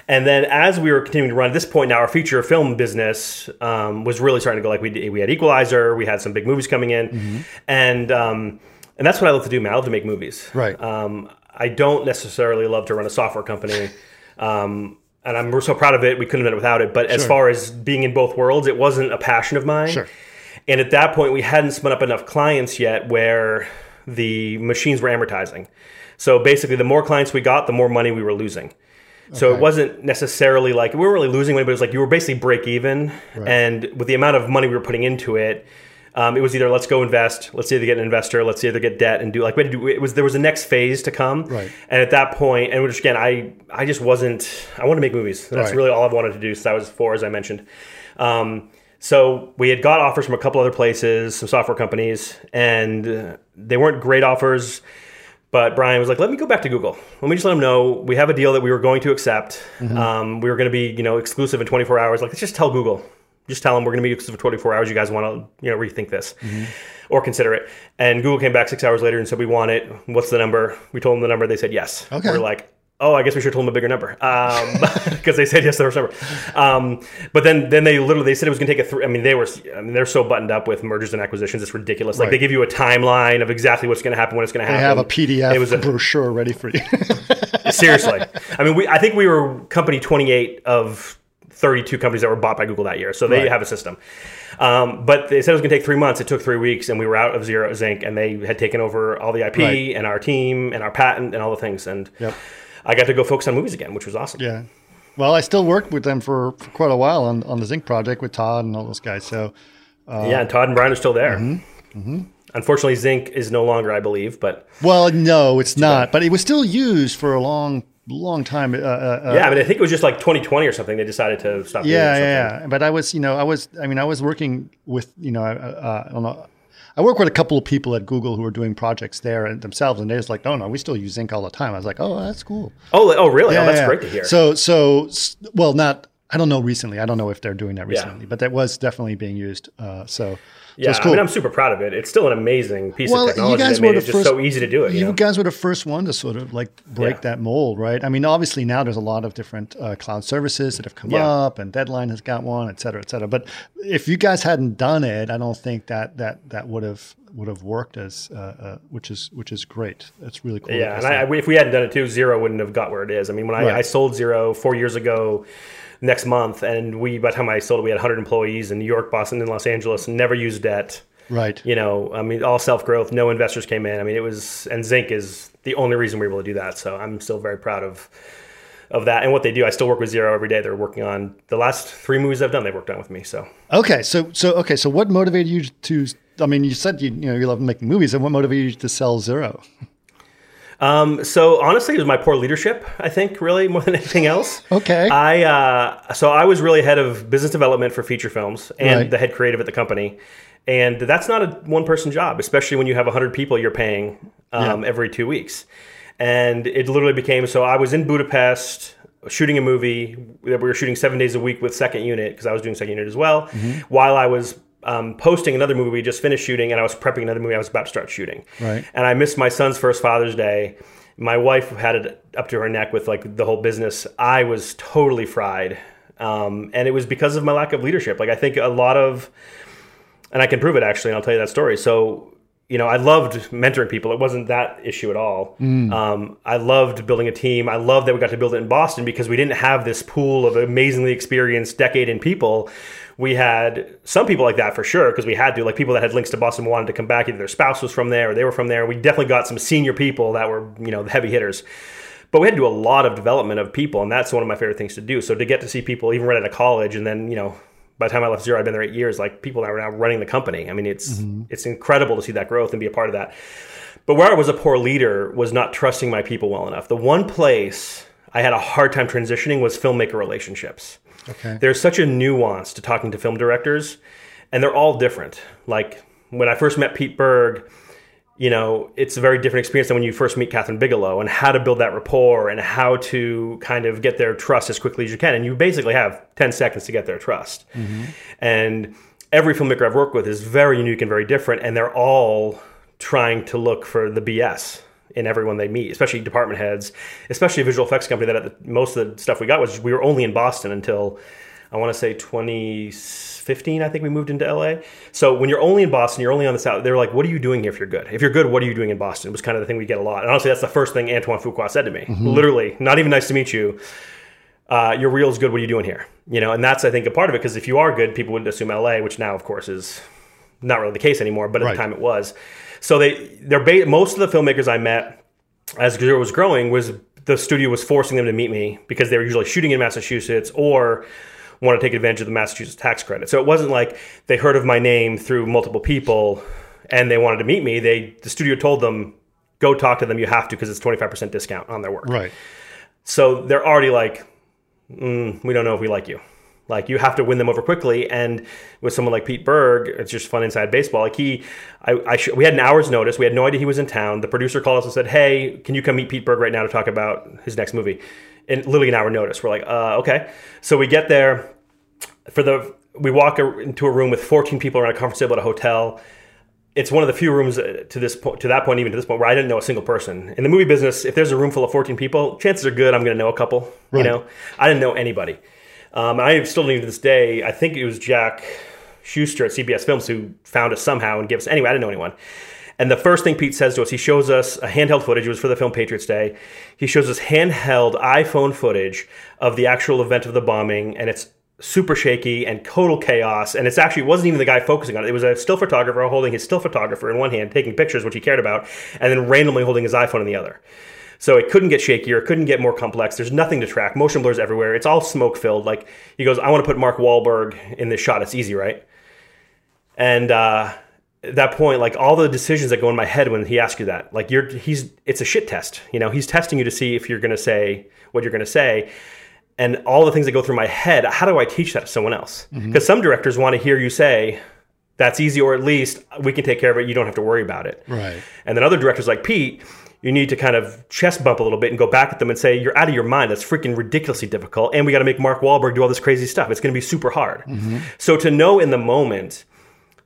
And then as we were continuing to run at this point now, our feature film business um, was really starting to go like we we had Equalizer, we had some big movies coming in, Mm-hmm. and um, and that's what I love to do, man. I love to make movies. Right. Um, I don't necessarily love to run a software company. And I'm we're so proud of it. We couldn't have done it without it. But as far as being in both worlds, it wasn't a passion of mine. Sure. And at that point, we hadn't spun up enough clients yet where the machines were amortizing. So basically, the more clients we got, the more money we were losing. So it wasn't necessarily like we weren't really losing money, but it was like you were basically break even. And with the amount of money we were putting into it, Um, it was either let's go invest, let's see either get an investor, let's either get debt and do like we had to do. It was there was a next phase to come, Right. And at that point, and which again, I I just wasn't. I wanted to make movies. That's Right. really all I wanted to do. So that was four, as I mentioned. Um, so we had got offers from a couple other places, some software companies, and uh, they weren't great offers. But Brian was like, "Let me go back to Google. Let me just let them know we have a deal that we were going to accept. Um, we were going to be, you know, exclusive in 24 hours. Like, let's just tell Google, just tell them we're going to be exclusive for 24 hours. You guys want to, you know, rethink this or consider it." And Google came back six hours later and said, "We want it. What's the number?" We told them the number. They said yes. Okay. We're like, "Oh, I guess we should have told them a bigger number," because they said yes to the first number. Um, but then, then they literally they said it was going to take a three. I mean, they were. I mean, they're so buttoned up with mergers and acquisitions. It's ridiculous. Like Right. they give you a timeline of exactly what's going to happen when it's going to They happen. have a PDF It was a brochure ready for you. Seriously. I mean, we, I think we were company 28 of 32 companies that were bought by Google that year. So they Right. have a system. Um, but they said it was going to take three months. It took three weeks, and we were out of Zero Zync, and they had taken over all the IP Right. and our team and our patent and all the things. And Yep. I got to go focus on movies again, which was awesome. yeah. Well, I still worked with them for, for quite a while on, on the Zync project with Todd and all those guys. So yeah, and Todd and Brian are still there. Mm-hmm. Unfortunately, Zync is no longer, I believe, but Well, no, it's not. But it was still used for a long, long time. Uh, uh, uh, yeah, I mean, I think it was just like 2020 or something. They decided to stop. doing it or yeah, something. yeah, yeah. But I was, you know, I was, I mean, I was working with, you know, I uh, on a, I work with a couple of people at Google who are doing projects there and themselves, and they're just like, no, no, we still use Zync all the time. I was like, oh, that's cool. Oh, oh, really? oh, Yeah, that's yeah. great to hear. So, so, well, not, I don't know recently. I don't know if they're doing that recently, but that was definitely being used. Uh, so yeah, it's cool. I mean, I'm super proud of it. It's still an amazing piece well, of you technology guys that made it just first. so easy to do it. You, You know? guys were the first one to sort of like break Yeah. that mold, right? I mean, obviously now there's a lot of different uh, cloud services that have come Yeah. up, and Deadline has got one, et cetera, et cetera. But if you guys hadn't done it, I don't think that that that would have would have worked as, uh, uh, which is which is great. It's really cool. Yeah, and I, I- if we hadn't done it too, Zero wouldn't have got where it is. I mean, when I, Right. I sold Zero four years ago, next month, and we by the time I sold it, we had 100 employees in New York, Boston, and Los Angeles, never used debt. right. You know, I mean, all self growth, no investors came in. I mean, it was, and Zync is the only reason we were able to do that. So I'm still very proud of of that and what they do. I still work with Zero every day. They're working on the last three movies I've done. They've worked on with me. So Okay, so so okay, so what motivated you to? I mean, you said you you know you love making movies, and what motivated you to sell Zero? Um, so honestly, it was my poor leadership. I think really more than anything else. Okay. I uh, so I was really head of business development for feature films and Right. the head creative at the company, and that's not a one person job, especially when you have hundred people you're paying um, Yeah. every two weeks. And it literally became so I was in Budapest shooting a movie that we were shooting seven days a week with second unit because I was doing second unit as well. Mm-hmm. While I was um, posting another movie we just finished shooting, and I was prepping another movie I was about to start shooting. Right. And I missed my son's first Father's Day. My wife had it up to her neck with like the whole business. I was totally fried, um, and it was because of my lack of leadership. Like I think a lot of, and I can prove it actually, and I'll tell you that story. So you know, I loved mentoring people. It wasn't that issue at all. Um, I loved building a team. I loved that we got to build it in Boston because we didn't have this pool of amazingly experienced decade in people. We had some people like that for sure because we had to, like people that had links to Boston wanted to come back. Either their spouse was from there or they were from there. We definitely got some senior people that were, you know, the heavy hitters. But we had to do a lot of development of people, and that's one of my favorite things to do. So to get to see people even right out of college, and then you know, by the time I left Zero, I'd been there eight years. Like people that are now running the company. I mean, it's mm-hmm. it's incredible to see that growth and be a part of that. But where I was a poor leader was not trusting my people well enough. The one place I had a hard time transitioning was filmmaker relationships. Okay. There's such a nuance to talking to film directors, and they're all different. Like when I first met Pete Berg, you know, it's a very different experience than when you first meet Kathryn Bigelow and how to build that rapport and how to kind of get their trust as quickly as you can. And you basically have 10 seconds to get their trust. Mm-hmm. And every filmmaker I've worked with is very unique and very different, and they're all trying to look for the BS in everyone they meet, especially department heads, especially a visual effects company that at the, most of the stuff we got was we were only in Boston until I want to say 2015, I think we moved into LA. So when you're only in Boston, you're only on the south. They're like, "What are you doing here if you're good? If you're good, what are you doing in Boston?" It was kind of the thing we get a lot. And honestly, that's the first thing Antoine Fuqua said to me. Literally, not even nice to meet you. Uh, your reel's good. What are you doing here? You know, and that's I think a part of it because if you are good, people wouldn't assume LA, which now of course is not really the case anymore. But at Right. the time it was. So they they're ba- most of the filmmakers I met as Zero was growing was the studio was forcing them to meet me because they were usually shooting in Massachusetts or want to take advantage of the Massachusetts tax credit. So it wasn't like they heard of my name through multiple people and they wanted to meet me. They the studio told them go talk to them. You have to because it's twenty five percent discount on their work. Right. So they're already like, mm, we don't know if we like you. Like you have to win them over quickly, and with someone like Pete Berg, it's just fun inside baseball. Like he, I, I sh- we had an hour's notice. We had no idea he was in town. The producer called us and said, "Hey, can you come meet Pete Berg right now to talk about his next movie?" And literally an hour notice. We're like, uh, okay. So we get there for the. We walk into a room with 14 people around a conference table at a hotel it's one of the few rooms uh, to this point, to that point, even to this point, where I didn't know a single person in the movie business. If there's a room full of 14 people, chances are good I'm going to know a couple. Right. You know, I didn't know anybody. Um, I still don't to this day. I think it was Jack Schuster at CBS Films who found us somehow and gave us. Anyway, I didn't know anyone. And the first thing Pete says to us, he shows us a handheld footage. It was for the film Patriots Day. He shows us handheld iPhone footage of the actual event of the bombing, and it's super shaky and total chaos. And it's actually it wasn't even the guy focusing on it. It was a still photographer holding his still photographer in one hand, taking pictures, which he cared about, and then randomly holding his iPhone in the other. So it couldn't get shakier, it couldn't get more complex. There's nothing to track. Motion blurs everywhere. It's all smoke filled. Like he goes, I want to put Mark Wahlberg in this shot. It's easy, right? And uh, at that point, like all the decisions that go in my head when he asks you that, like you're he's it's a shit test. You know, he's testing you to see if you're gonna say what you're gonna say and all the things that go through my head how do i teach that to someone else because mm-hmm. some directors want to hear you say that's easy or at least we can take care of it you don't have to worry about it right and then other directors like pete you need to kind of chest bump a little bit and go back at them and say you're out of your mind. That's freaking ridiculously difficult and we got to make mark Wahlberg do all this crazy stuff. It's going to be super hard. Mm-hmm. so to know in the moment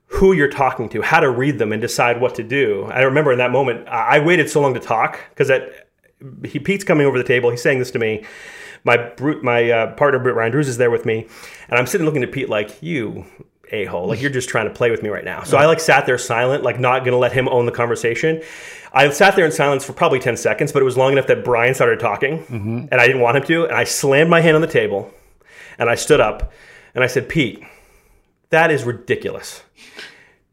who you're talking to how to read them and decide what to do. I remember in that moment i waited so long to talk because he pete's coming over the table. He's saying this to me. My my uh, partner Britt Ryan Drewes is there with me, and I'm sitting looking at Pete like you a hole. Like you're just trying to play with me right now. So I like sat there silent, like not gonna let him own the conversation. I sat there in silence for probably 10 seconds, but it was long enough that Brian started talking mm-hmm. and I didn't want him to. And I slammed my hand on the table and I stood up and I said, Pete, that is ridiculous.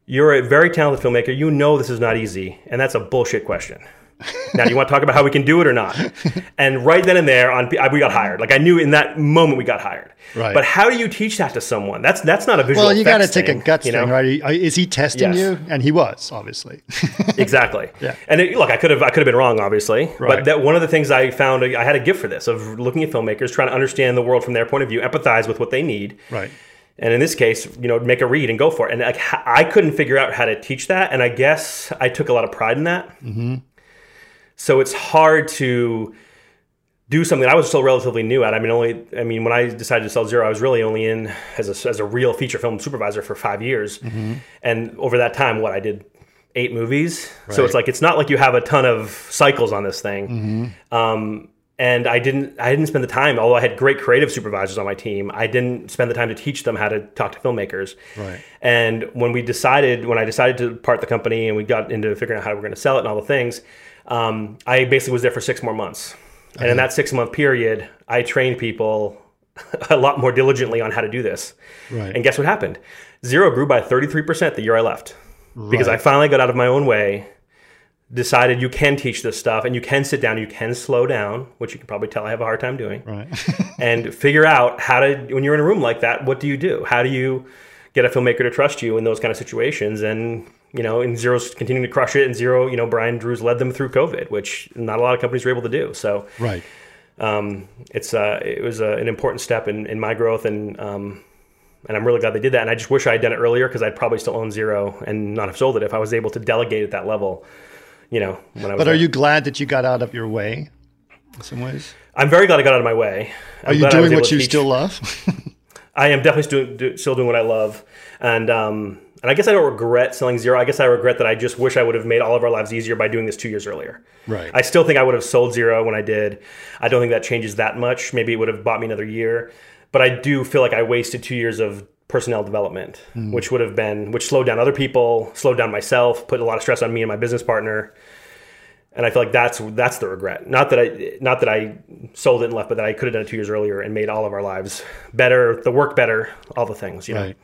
You're a very talented filmmaker. You know this is not easy. And that's a bullshit question now, do you want to talk about how we can do it or not? And right then and there, on we got hired. Like I knew in that moment we got hired. Right. But how do you teach that to someone? That's that's not a visual. Well, you got to take a gut you know? thing, right? Is he testing yes. you? And he was obviously. exactly. Yeah. And it, look, I could have I could have been wrong, obviously. Right. But that one of the things I found I had a gift for this of looking at filmmakers, trying to understand the world from their point of view, empathize with what they need. Right and in this case you know make a read and go for it and like i couldn't figure out how to teach that and i guess i took a lot of pride in that mm-hmm. So it's hard to do something I was still relatively new at. I mean, only I mean, when I decided to sell Zero, I was really only in as a, as a real feature film supervisor for five years, mm-hmm. and over that time, what I did eight movies. Right. So it's like it's not like you have a ton of cycles on this thing. Mm-hmm. Um, and I didn't I didn't spend the time. Although I had great creative supervisors on my team, I didn't spend the time to teach them how to talk to filmmakers. Right. And when we decided, when I decided to part the company, and we got into figuring out how we we're going to sell it and all the things um, I basically was there for six more months. And in that six month period, I trained people a lot more diligently on how to do this. Right. And guess what happened? Zero grew by 33% the year I left. Right. Because I finally got out of my own way, decided you can teach this stuff and you can sit down, you can slow down, which you can probably tell I have a hard time doing. Right. and figure out how to, when you're in a room like that, what do you do? How do you get a filmmaker to trust you in those kind of situations? And you know, and Zero's continuing to crush it, and Zero, you know, Brian Drewes led them through COVID, which not a lot of companies were able to do. So, right, um, it's uh, it was uh, an important step in, in my growth, and um, and I'm really glad they did that. And I just wish I had done it earlier because I'd probably still own Zero and not have sold it if I was able to delegate at that level. You know, when I was. But are there. you glad that you got out of your way? In some ways, I'm very glad I got out of my way. I'm are you doing what you teach. still love? I am definitely still, do, still doing what I love, and um, and I guess I don't regret selling zero. I guess I regret that I just wish I would have made all of our lives easier by doing this two years earlier. Right. I still think I would have sold zero when I did. I don't think that changes that much. Maybe it would have bought me another year, but I do feel like I wasted two years of personnel development, mm. which would have been which slowed down other people, slowed down myself, put a lot of stress on me and my business partner. And I feel like that's that's the regret. Not that I not that I sold it and left, but that I could have done it two years earlier and made all of our lives better, the work better, all the things. You know? Right.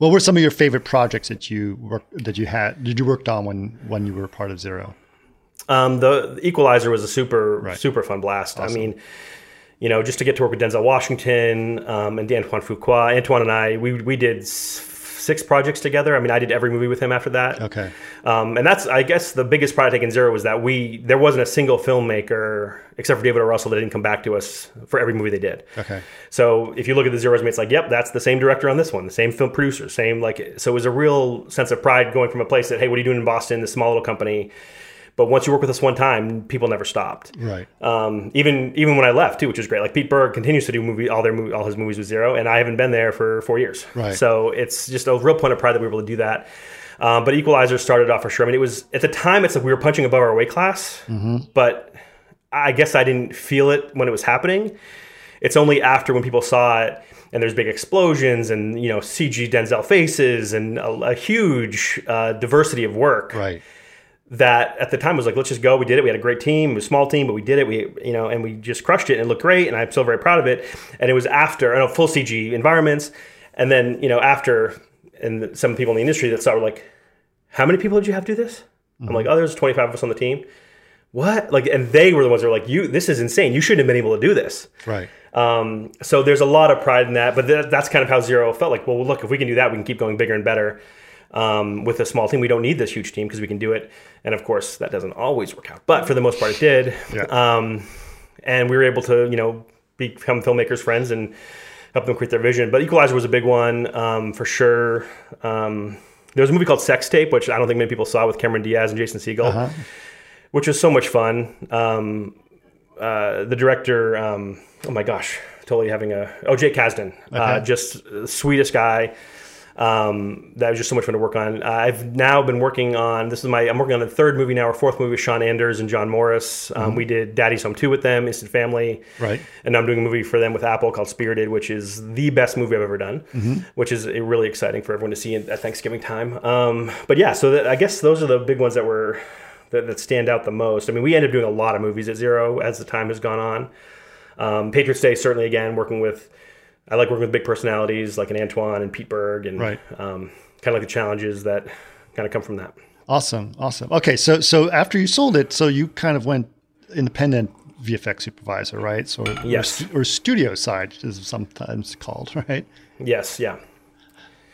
What were some of your favorite projects that you work that you had did you worked on when when you were part of Zero? Um, the, the, Equalizer was a super right. super fun blast. Awesome. I mean, you know, just to get to work with Denzel Washington um, and Antoine Fuqua. Antoine and I, we we did six projects together. I mean, I did every movie with him after that. Okay. Um, and that's, I guess, the biggest pride of taking Zero was that we there wasn't a single filmmaker except for David O. Russell that didn't come back to us for every movie they did. Okay. So if you look at the Zero resume, it's like, yep, that's the same director on this one, the same film producer, same like. So it was a real sense of pride going from a place that, hey, what are you doing in Boston, this small little company. But once you work with us one time, people never stopped. Right. Um, even even when I left too, which is great. Like Pete Berg continues to do movie all their movie, all his movies with Zero, and I haven't been there for four years. Right. So it's just a real point of pride that we were able to do that. Um, but Equalizer started off for sure. I mean, it was at the time it's like we were punching above our weight class, but I guess I didn't feel it when it was happening. It's only after when people saw it and there's big explosions and you know CG Denzel faces and a, a huge uh, diversity of work Right. That at the time was like, let's just go. We did it. We had a great team, it was a small team, but we did it. We, you know, and we just crushed it and it looked great. And I'm still very proud of it. And it was after, I know, full CG environments. And then, you know, after, and some people in the industry that saw were like, how many people did you have to do this? I'm like, oh, there's 25 of us on the team. What? Like, and they were the ones that were like, you, this is insane. You shouldn't have been able to do this. Right. Um, so there's a lot of pride in that, but th- that's kind of how Zero felt like. Well, look, if we can do that, we can keep going bigger and better. Um, with a small team, we don't need this huge team because we can do it. And of course, that doesn't always work out, but for the most part, it did. Yeah. Um, and we were able to, you know, become filmmakers' friends and help them create their vision. But Equalizer was a big one um, for sure. Um, there was a movie called Sex Tape, which I don't think many people saw with Cameron Diaz and Jason Segel, which was so much fun. Um, uh, the director, um, oh my gosh, totally having a oh Jake Kasdan, uh, just the sweetest guy. Um, that was just so much fun to work on. I've now been working on this is my I'm working on the third movie now, or fourth movie with Sean Anders and John Morris. Um, We did Daddy's Home Two with them, Instant Family, Right. and now I'm doing a movie for them with Apple called Spirited, which is the best movie I've ever done, which is uh, really exciting for everyone to see at Thanksgiving time. Um, but yeah, so that, I guess those are the big ones that were that, that stand out the most. I mean, we ended up doing a lot of movies at Zero as the time has gone on. Um, Patriots Day certainly again working with. I like working with big personalities like an Antoine and Pete Berg, and Right. um, kind of like the challenges that kind of come from that. Awesome. Awesome. Okay. So, so after you sold it, so you kind of went independent VFX supervisor, right? So, Yes. or, or studio side is sometimes called, right? Yes, yeah.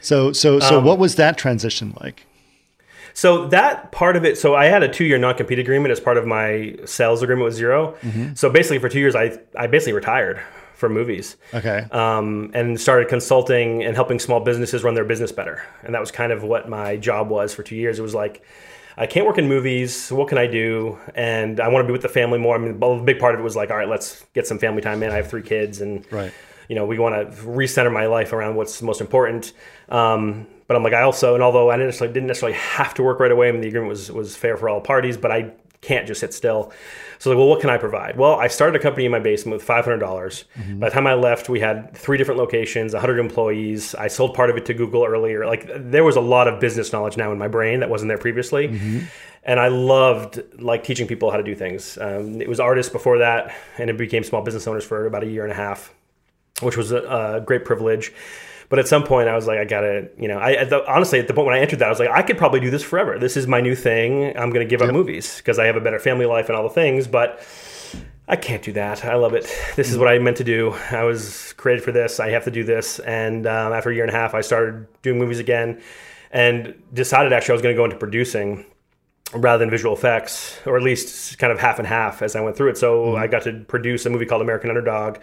So, so, so Um, what was that transition like? So that part of it, so I had a two-year non-compete agreement as part of my sales agreement with 0 So basically, for two years, I I basically retired from movies, Okay. um, and started consulting and helping small businesses run their business better. And that was kind of what my job was for two years. It was like, I can't work in movies. What can I do? And I want to be with the family more. I mean, a big part of it was like, all right, let's get some family time in. I have three kids, and Right. you know, we want to recenter my life around what's most important. Um, but I'm like, I also, and although I didn't necessarily, didn't necessarily have to work right away, I mean, the agreement was was fair for all parties, but I can't just sit still. So like, well, what can I provide? Well, I started a company in my basement with five hundred dollars. By the time I left, we had three different locations, hundred employees. I sold part of it to Google earlier. Like there was a lot of business knowledge now in my brain that wasn't there previously. And I loved like teaching people how to do things. Um, it was artists before that, and it became small business owners for about a year and a half which was a, a great privilege. But at some point, I was like, I gotta, you know, I at the, honestly at the point when I entered that, I was like, I could probably do this forever. This is my new thing. I'm gonna give up movies because I have a better family life and all the things, but. I can't do that. I love it. This is what I meant to do. I was created for this. I have to do this. And um, after a year and a half, I started doing movies again, and decided actually I was going to go into producing rather than visual effects, or at least kind of half and half as I went through it. So I got to produce a movie called American Underdog,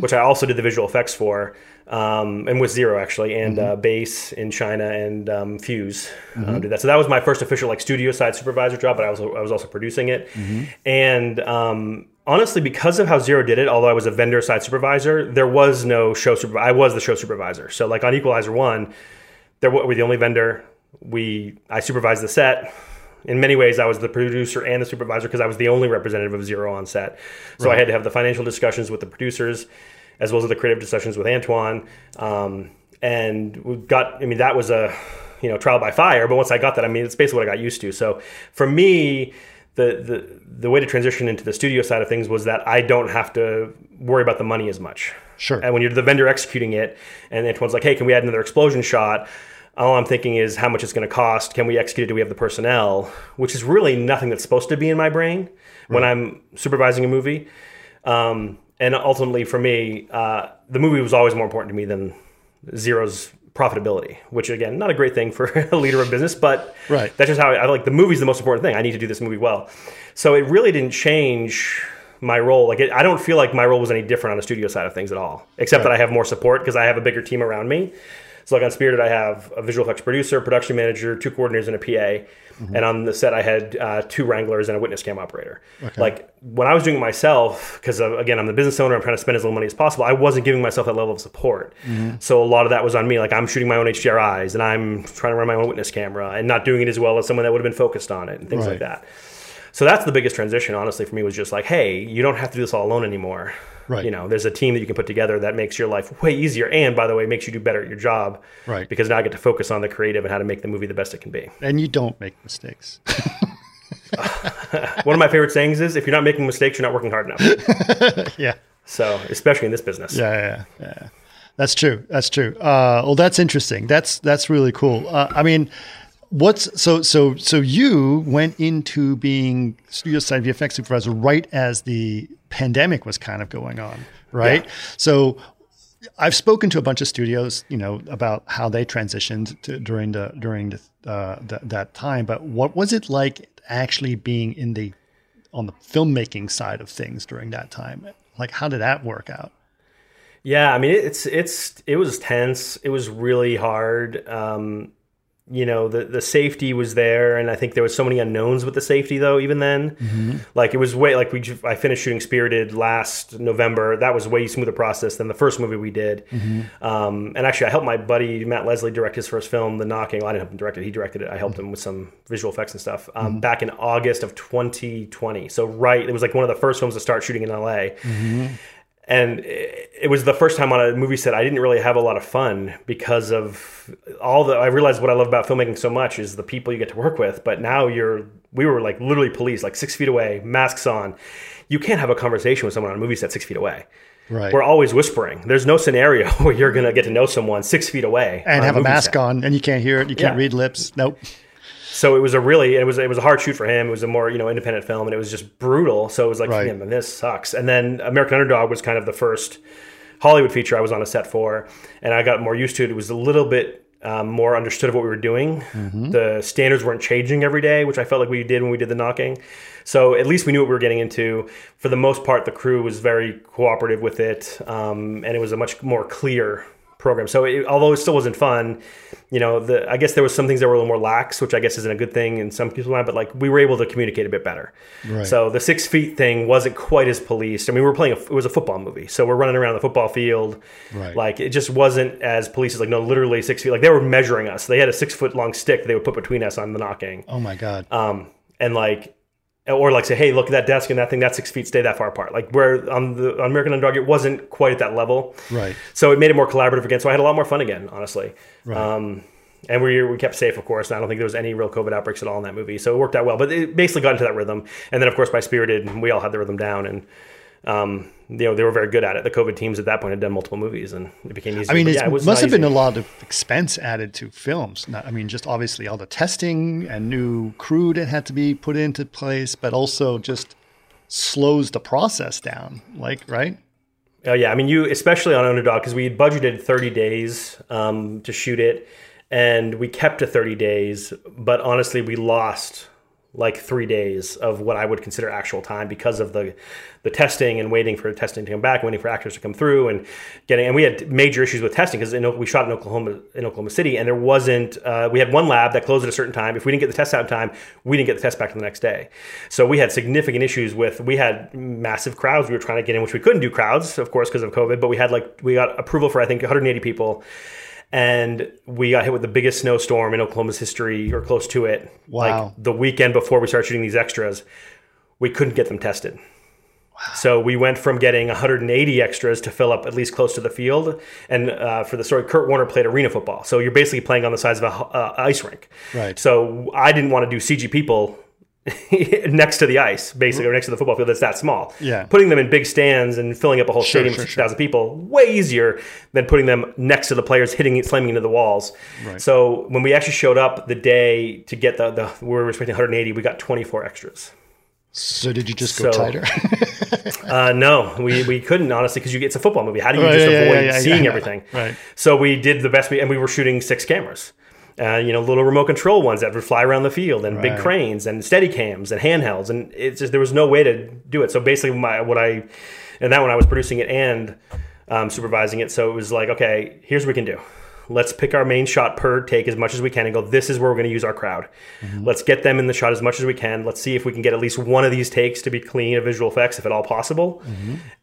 which I also did the visual effects for, um, and with Zero actually, and uh, Base in China and um, Fuse uh, did that. So that was my first official like studio side supervisor job, but I was I was also producing it, and. Um, Honestly, because of how Zero did it, although I was a vendor side supervisor, there was no show supervisor. I was the show supervisor. So, like on Equalizer One, there we were the only vendor. We I supervised the set. In many ways, I was the producer and the supervisor because I was the only representative of Zero on set. So I had to have the financial discussions with the producers, as well as the creative discussions with Antoine. Um, and we got. I mean, that was a you know trial by fire. But once I got that, I mean, it's basically what I got used to. So for me. The, the the way to transition into the studio side of things was that I don't have to worry about the money as much. Sure. And when you're the vendor executing it, and Antoine's like, "Hey, can we add another explosion shot?" All I'm thinking is how much it's going to cost. Can we execute it? Do we have the personnel? Which is really nothing that's supposed to be in my brain when I'm supervising a movie. Um, and ultimately for me, uh, the movie was always more important to me than Zero's profitability, which again, not a great thing for a leader of business, but Right. that's just how I, I like the movie's the most important thing. I need to do this movie well. So it really didn't change my role. Like it, I don't feel like my role was any different on the studio side of things at all, except that I have more support because I have a bigger team around me. So like on Spirited, I have a visual effects producer, production manager, two coordinators, and a PA. And on the set, I had uh, two wranglers and a witness cam operator. Like when I was doing it myself, because again, I'm the business owner, I'm trying to spend as little money as possible. I wasn't giving myself that level of support. So a lot of that was on me. Like I'm shooting my own HDRIs and I'm trying to run my own witness camera and not doing it as well as someone that would have been focused on it and things Right. like that. So that's the biggest transition, honestly, for me was just like, hey, you don't have to do this all alone anymore. Right. You know, there's a team that you can put together that makes your life way easier, and by the way, makes you do better at your job. Right. Because now I get to focus on the creative and how to make the movie the best it can be. And you don't make mistakes. One of my favorite sayings is, if you're not making mistakes, you're not working hard enough. yeah. so, especially in this business. Yeah, yeah, yeah. That's true. That's true. Uh, well, that's interesting. That's that's really cool. Uh, I mean, what's so so so you went into being studio side VFX supervisor right as the pandemic was kind of going on, right? Yeah. So I've spoken to a bunch of studios, you know, about how they transitioned to, during the during the, uh, th- that time. But what was it like actually being in the on the filmmaking side of things during that time? Like, how did that work out? Yeah, I mean it's it's it was tense. It was really hard. Um, you know, the the safety was there, and I think there was so many unknowns with the safety though. Even then, mm-hmm. like it was way like we I finished shooting Spirited last November. That was way smoother process than the first movie we did. Mm-hmm. Um, and actually, I helped my buddy Matt Leslie direct his first film, The Knocking. Well, I didn't help him direct it; he directed it. I helped mm-hmm. him with some visual effects and stuff um, back in August of 2020. So right, it was like one of the first films to start shooting in LA and it was the first time on a movie set I didn't really have a lot of fun because of all the I realized what I love about filmmaking so much is the people you get to work with but now you're we were like literally police like six feet away masks on you can't have a conversation with someone on a movie set six feet away Right. we're always whispering there's no scenario where you're gonna get to know someone six feet away and have a movie mask set. on and you can't hear it you can't Yeah. read lips nope So it was a really it was it was a hard shoot for him. It was a more you know independent film, and it was just brutal. So it was like, Right. man, this sucks. And then American Underdog was kind of the first Hollywood feature I was on a set for, and I got more used to it. It was a little bit um, more understood of what we were doing. The standards weren't changing every day, which I felt like we did when we did the knocking. So at least we knew what we were getting into. For the most part, the crew was very cooperative with it, um, and it was a much more clear program. So it, although it still wasn't fun, you know, the I guess there was some things that were a little more lax, which I guess isn't a good thing in some people's mind. But like we were able to communicate a bit better. Right. So the six feet thing wasn't quite as policed. I mean, we were playing. A, it was a football movie, so we're running around the football field. Right. Like it just wasn't as policed as like no, literally six feet. Like they were measuring us. They had a six foot long stick they would put between us on the knocking oh my god um, and like or like say, hey, look at that desk and that thing. That's six feet. Stay that far apart. Like where on the on American Underdog, it wasn't quite at that level. Right. So it made it more collaborative again. So I had a lot more fun again, honestly. Right. Um, and we we kept safe, of course. And I don't think there was any real COVID outbreaks at all in that movie. So it worked out well. But it basically got into that rhythm. And then, of course, by Spirited, we all had the rhythm down. And um, you know they were very good at it. The COVID teams at that point had done multiple movies, and it became easy. I mean, But it must have been a lot of expense added to films. Not, I mean, just obviously all the testing and new crew that had to be put into place, but also just slows the process down. Like, right? Oh yeah, I mean you especially on Underdog because we had budgeted 30 days um, to shoot it, and we kept to 30 days. But honestly, we lost like three days of what I would consider actual time because of the the testing and waiting for testing to come back, and waiting for actors to come through, and getting. And we had major issues with testing because we shot in Oklahoma in Oklahoma City, and there wasn't. Uh, we had one lab that closed at a certain time. If we didn't get the test out in time, we didn't get the test back the next day. So we had significant issues with. We had massive crowds. We were trying to get in, which we couldn't do crowds, of course, because of COVID. But we had like we got approval for I think 180 people. And we got hit with the biggest snowstorm in Oklahoma's history, or close to it. Wow. Like the weekend before we started shooting these extras, we couldn't get them tested. So we went from getting 180 extras to fill up at least close to the field. And uh, for the story, Kurt Warner played arena football. So you're basically playing on the size of a uh, ice rink. Right. So I didn't want to do CG people next to the ice, basically, or next to the football field that's that small. Yeah. Putting them in big stands and filling up a whole Sure, stadium sure, with 6,000 people, way easier than putting them next to the players, hitting, slamming into the walls. Right. So when we actually showed up the day to get the, the we were expecting 180, we got 24 extras. So did you just go So- tighter? Uh, no, we, we couldn't honestly because you it's a football movie. How do you Right, just yeah, avoid yeah, yeah, seeing everything? Right. So we did the best we and we were shooting six cameras. Uh, you know, little remote control ones that would fly around the field, and big cranes, and steady cams, and handhelds, and it's just there was no way to do it. So basically, my what I and that one I was producing it and um, supervising it. So it was like, okay, here's what we can do. Let's pick our main shot per take as much as we can and go, this is where we're going to use our crowd. Let's get them in the shot as much as we can. Let's see if we can get at least one of these takes to be clean of visual effects, if at all possible,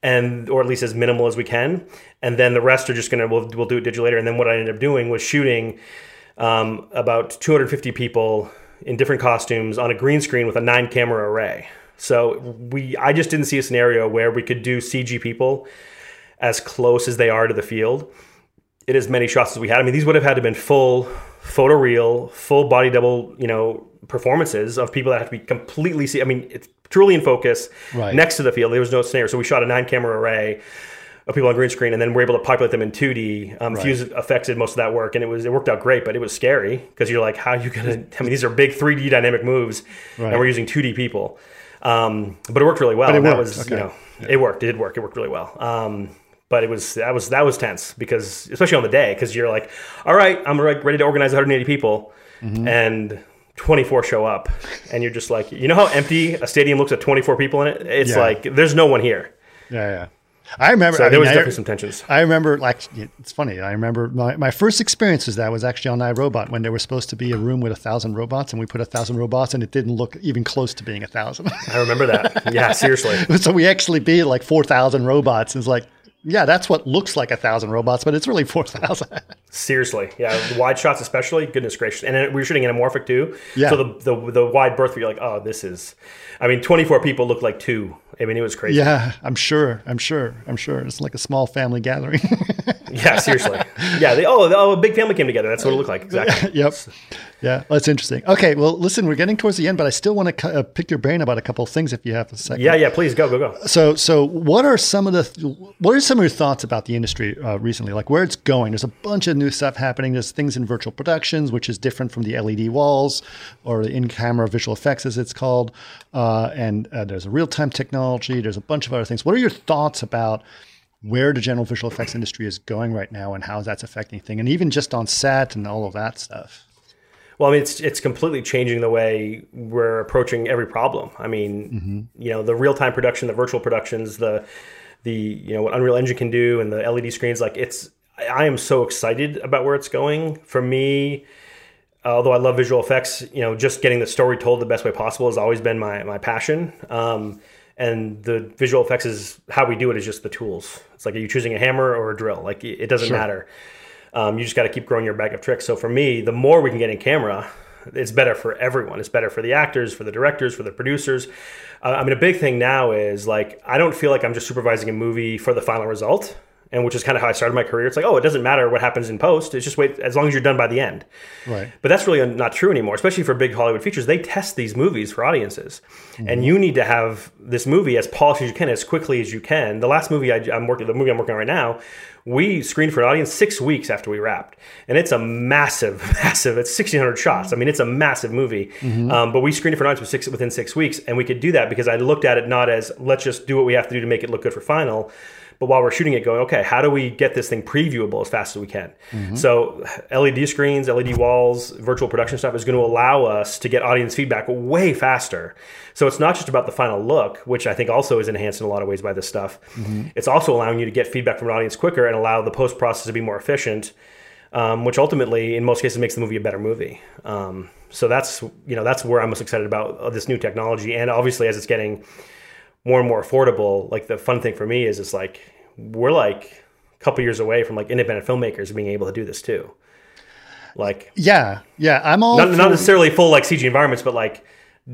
and or at least as minimal as we can. And then the rest are just going to, we'll, we'll do it digital later. And then what I ended up doing was shooting um, about 250 people in different costumes on a green screen with a nine camera array. So we, I just didn't see a scenario where we could do CG people as close as they are to the field in as many shots as we had. I mean, these would have had to have been full photo real, full body double, you know, performances of people that have to be completely see. I mean, it's truly in focus Right. next to the field. There was no scenario, so we shot a nine camera array of people on green screen, and then we're able to populate them in 2D. Um, Fuse effects did most of that work, and it was it worked out great, but it was scary because you're like, how are you gonna? I mean, these are big 3D dynamic moves, Right. and we're using 2D people. Um, but it worked really well. it and that worked, was okay. you know it worked. It did work. It worked really well. Um, but it was that was that was tense because especially on the day because you're like, all right, I'm like ready to organize 180 people, Mm-hmm. and 24 show up, and you're just like, you know how empty a stadium looks at 24 people in it? It's Yeah. like there's no one here. yeah, yeah. I remember. So I there mean, was I- definitely some tensions. I remember, like, it's funny. I remember my, my first experience was that was actually on I, Robot when there was supposed to be a room with a thousand robots, and we put a thousand robots, and it didn't look even close to being a thousand. I remember that. Yeah, seriously. so we actually beat like four thousand robots. It's like, yeah, that's what looks like a thousand robots, but it's really four thousand. Seriously, yeah, wide shots especially. Goodness gracious, and then we were shooting anamorphic too. Yeah. So the, the the wide berth, you're like, oh, this is. I mean, 24 people look like two. I mean, it was crazy. yeah, I'm sure. I'm sure. I'm sure. It's like a small family gathering. Yeah, seriously. Yeah. They, oh, oh, a big family came together. That's what it looked like. Exactly. yep. Yeah, that's interesting. Okay, well, listen, we're getting towards the end, but I still want to uh, pick your brain about a couple of things if you have a second. Yeah, yeah. Please go, go, go. So, so what are some of the what are some of your thoughts about the industry uh, recently? Like where it's going? There's a bunch of new stuff happening. There's things in virtual productions, which is different from the LED walls or the in-camera visual effects, as it's called. Uh, and uh, there's a real-time technology. There's a bunch of other things. What are your thoughts about where the general visual effects industry is going right now and how that's affecting things, and even just on set and all of that stuff? Well, I mean, it's it's completely changing the way we're approaching every problem. I mean, you know, the real time production, the virtual productions, the the you know what Unreal Engine can do, and the LED screens. Like, it's I am so excited about where it's going. For me, although I love visual effects, you know, just getting the story told the best way possible has always been my my passion. Um, and the visual effects is how we do it is just the tools. It's like are you choosing a hammer or a drill? Like it it doesn't matter. Um, you just got to keep growing your bag of tricks. So for me, the more we can get in camera, it's better for everyone. It's better for the actors, for the directors, for the producers. Uh, I mean, a big thing now is like I don't feel like I'm just supervising a movie for the final result, and which is kind of how I started my career. It's like, oh, it doesn't matter what happens in post. It's just wait as long as you're done by the end. Right. But that's really not true anymore, especially for big Hollywood features. They test these movies for audiences, and you need to have this movie as polished as you can, as quickly as you can. The last movie I, I'm working, the movie I'm working on right now, we screened for an audience six weeks after we wrapped, and it's a massive, massive. It's 1,600 shots. I mean, it's a massive movie. Um, but we screened it for an audience six, within six weeks, and we could do that because I looked at it not as let's just do what we have to do to make it look good for final. But while we're shooting it, going, okay, how do we get this thing previewable as fast as we can? So, LED screens, LED walls, virtual production stuff is going to allow us to get audience feedback way faster. So, it's not just about the final look, which I think also is enhanced in a lot of ways by this stuff. It's also allowing you to get feedback from an audience quicker and allow the post process to be more efficient, um, which ultimately, in most cases, makes the movie a better movie. Um, so, that's you know that's where I'm most excited about uh, this new technology, and obviously, as it's getting more and more affordable, like the fun thing for me is it's like we're like a couple years away from like independent filmmakers being able to do this too. Like Yeah, yeah. I'm all not, for- not necessarily full like CG environments, but like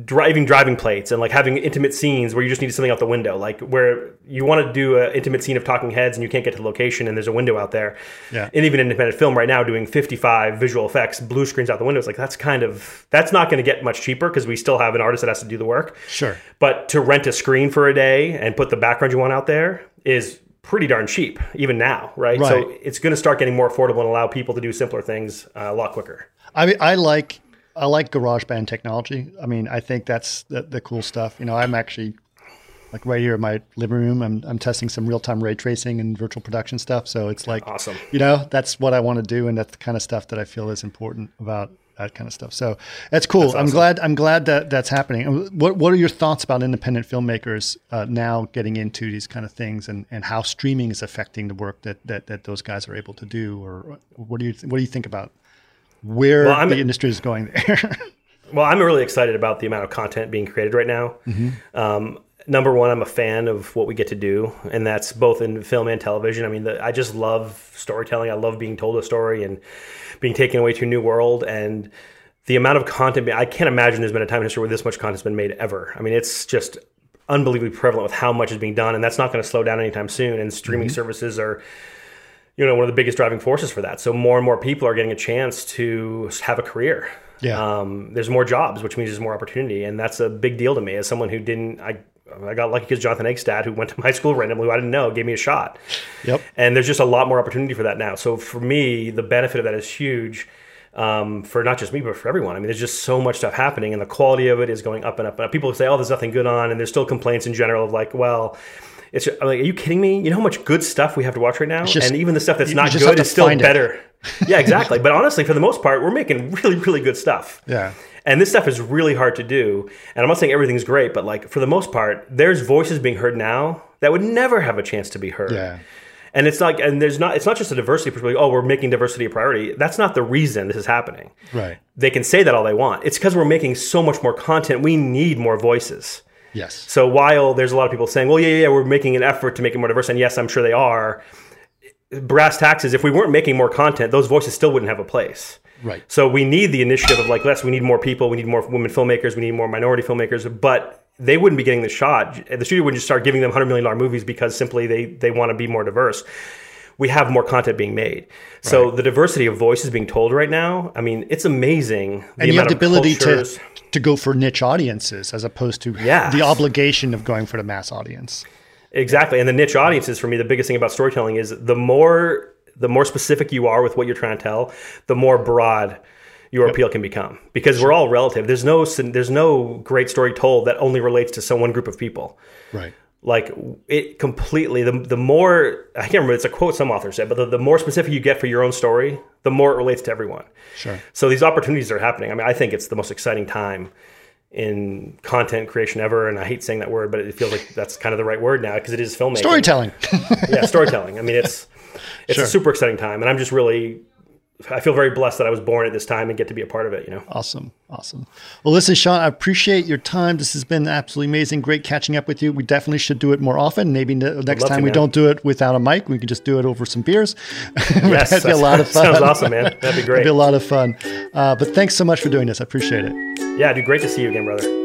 driving driving plates and like having intimate scenes where you just need something out the window, like where you want to do an intimate scene of talking heads and you can't get to the location and there's a window out there. Yeah. And even independent film right now doing 55 visual effects, blue screens out the window. It's like that's kind of that's not going to get much cheaper because we still have an artist that has to do the work. Sure. But to rent a screen for a day and put the background you want out there is pretty darn cheap, even now, right? right. So it's going to start getting more affordable and allow people to do simpler things uh, a lot quicker. I mean, I like I like GarageBand technology. I mean, I think that's the, the cool stuff. You know, I'm actually like right here in my living room. I'm I'm testing some real time ray tracing and virtual production stuff. So it's like awesome. You know, that's what I want to do, and that's the kind of stuff that I feel is important about that kind of stuff. So that's cool. That's awesome. I'm glad. I'm glad that that's happening. What What are your thoughts about independent filmmakers uh, now getting into these kind of things, and, and how streaming is affecting the work that, that that those guys are able to do, or what do you What do you think about where well, the industry is going there? well, I'm really excited about the amount of content being created right now. Mm-hmm. Um, number one, I'm a fan of what we get to do, and that's both in film and television. I mean, the, I just love storytelling. I love being told a story and being taken away to a new world. And the amount of content, I can't imagine there's been a time in history where this much content has been made ever. I mean, it's just unbelievably prevalent with how much is being done, and that's not going to slow down anytime soon. And streaming mm-hmm. services are you know one of the biggest driving forces for that. So more and more people are getting a chance to have a career. Yeah. Um, there's more jobs, which means there's more opportunity, and that's a big deal to me as someone who didn't. I I got lucky because Jonathan Egstad, who went to my school randomly, who I didn't know, gave me a shot. Yep. And there's just a lot more opportunity for that now. So for me, the benefit of that is huge. Um, for not just me, but for everyone. I mean, there's just so much stuff happening, and the quality of it is going up and up and up. People say, "Oh, there's nothing good on," and there's still complaints in general of like, "Well, it's just, I'm like, are you kidding me? You know how much good stuff we have to watch right now, just, and even the stuff that's not good is still better. yeah, exactly. But honestly, for the most part, we're making really, really good stuff. Yeah. And this stuff is really hard to do. And I'm not saying everything's great, but like for the most part, there's voices being heard now that would never have a chance to be heard. Yeah. And it's like, and there's not, it's not just a diversity perspective. Oh, we're making diversity a priority. That's not the reason this is happening. Right. They can say that all they want. It's because we're making so much more content. We need more voices. Yes. So while there's a lot of people saying, well, yeah, yeah, we're making an effort to make it more diverse, and yes, I'm sure they are. Brass taxes, if we weren't making more content, those voices still wouldn't have a place. Right. So we need the initiative of like, yes, we need more people, we need more women filmmakers, we need more minority filmmakers, but they wouldn't be getting the shot. The studio wouldn't just start giving them $100 million movies because simply they, they want to be more diverse we have more content being made. So right. the diversity of voices being told right now, I mean, it's amazing. The and you have the ability cultures. to to go for niche audiences as opposed to yes. the obligation of going for the mass audience. Exactly. And the niche audiences for me, the biggest thing about storytelling is the more the more specific you are with what you're trying to tell, the more broad your yep. appeal can become because we're all relative. There's no there's no great story told that only relates to some one group of people. Right like it completely the, the more i can't remember it's a quote some author said but the, the more specific you get for your own story the more it relates to everyone. Sure. So these opportunities are happening. I mean i think it's the most exciting time in content creation ever and i hate saying that word but it feels like that's kind of the right word now because it is filmmaking. Storytelling. Yeah storytelling. I mean it's it's sure. a super exciting time and i'm just really I feel very blessed that I was born at this time and get to be a part of it. You know, awesome, awesome. Well, listen, Sean, I appreciate your time. This has been absolutely amazing. Great catching up with you. We definitely should do it more often. Maybe next time to, we don't do it without a mic, we can just do it over some beers. Yes, that'd be a lot of fun. Sounds awesome, man. That'd be great. That'd be a lot of fun. Uh, but thanks so much for doing this. I appreciate it. Yeah, dude. Great to see you again, brother.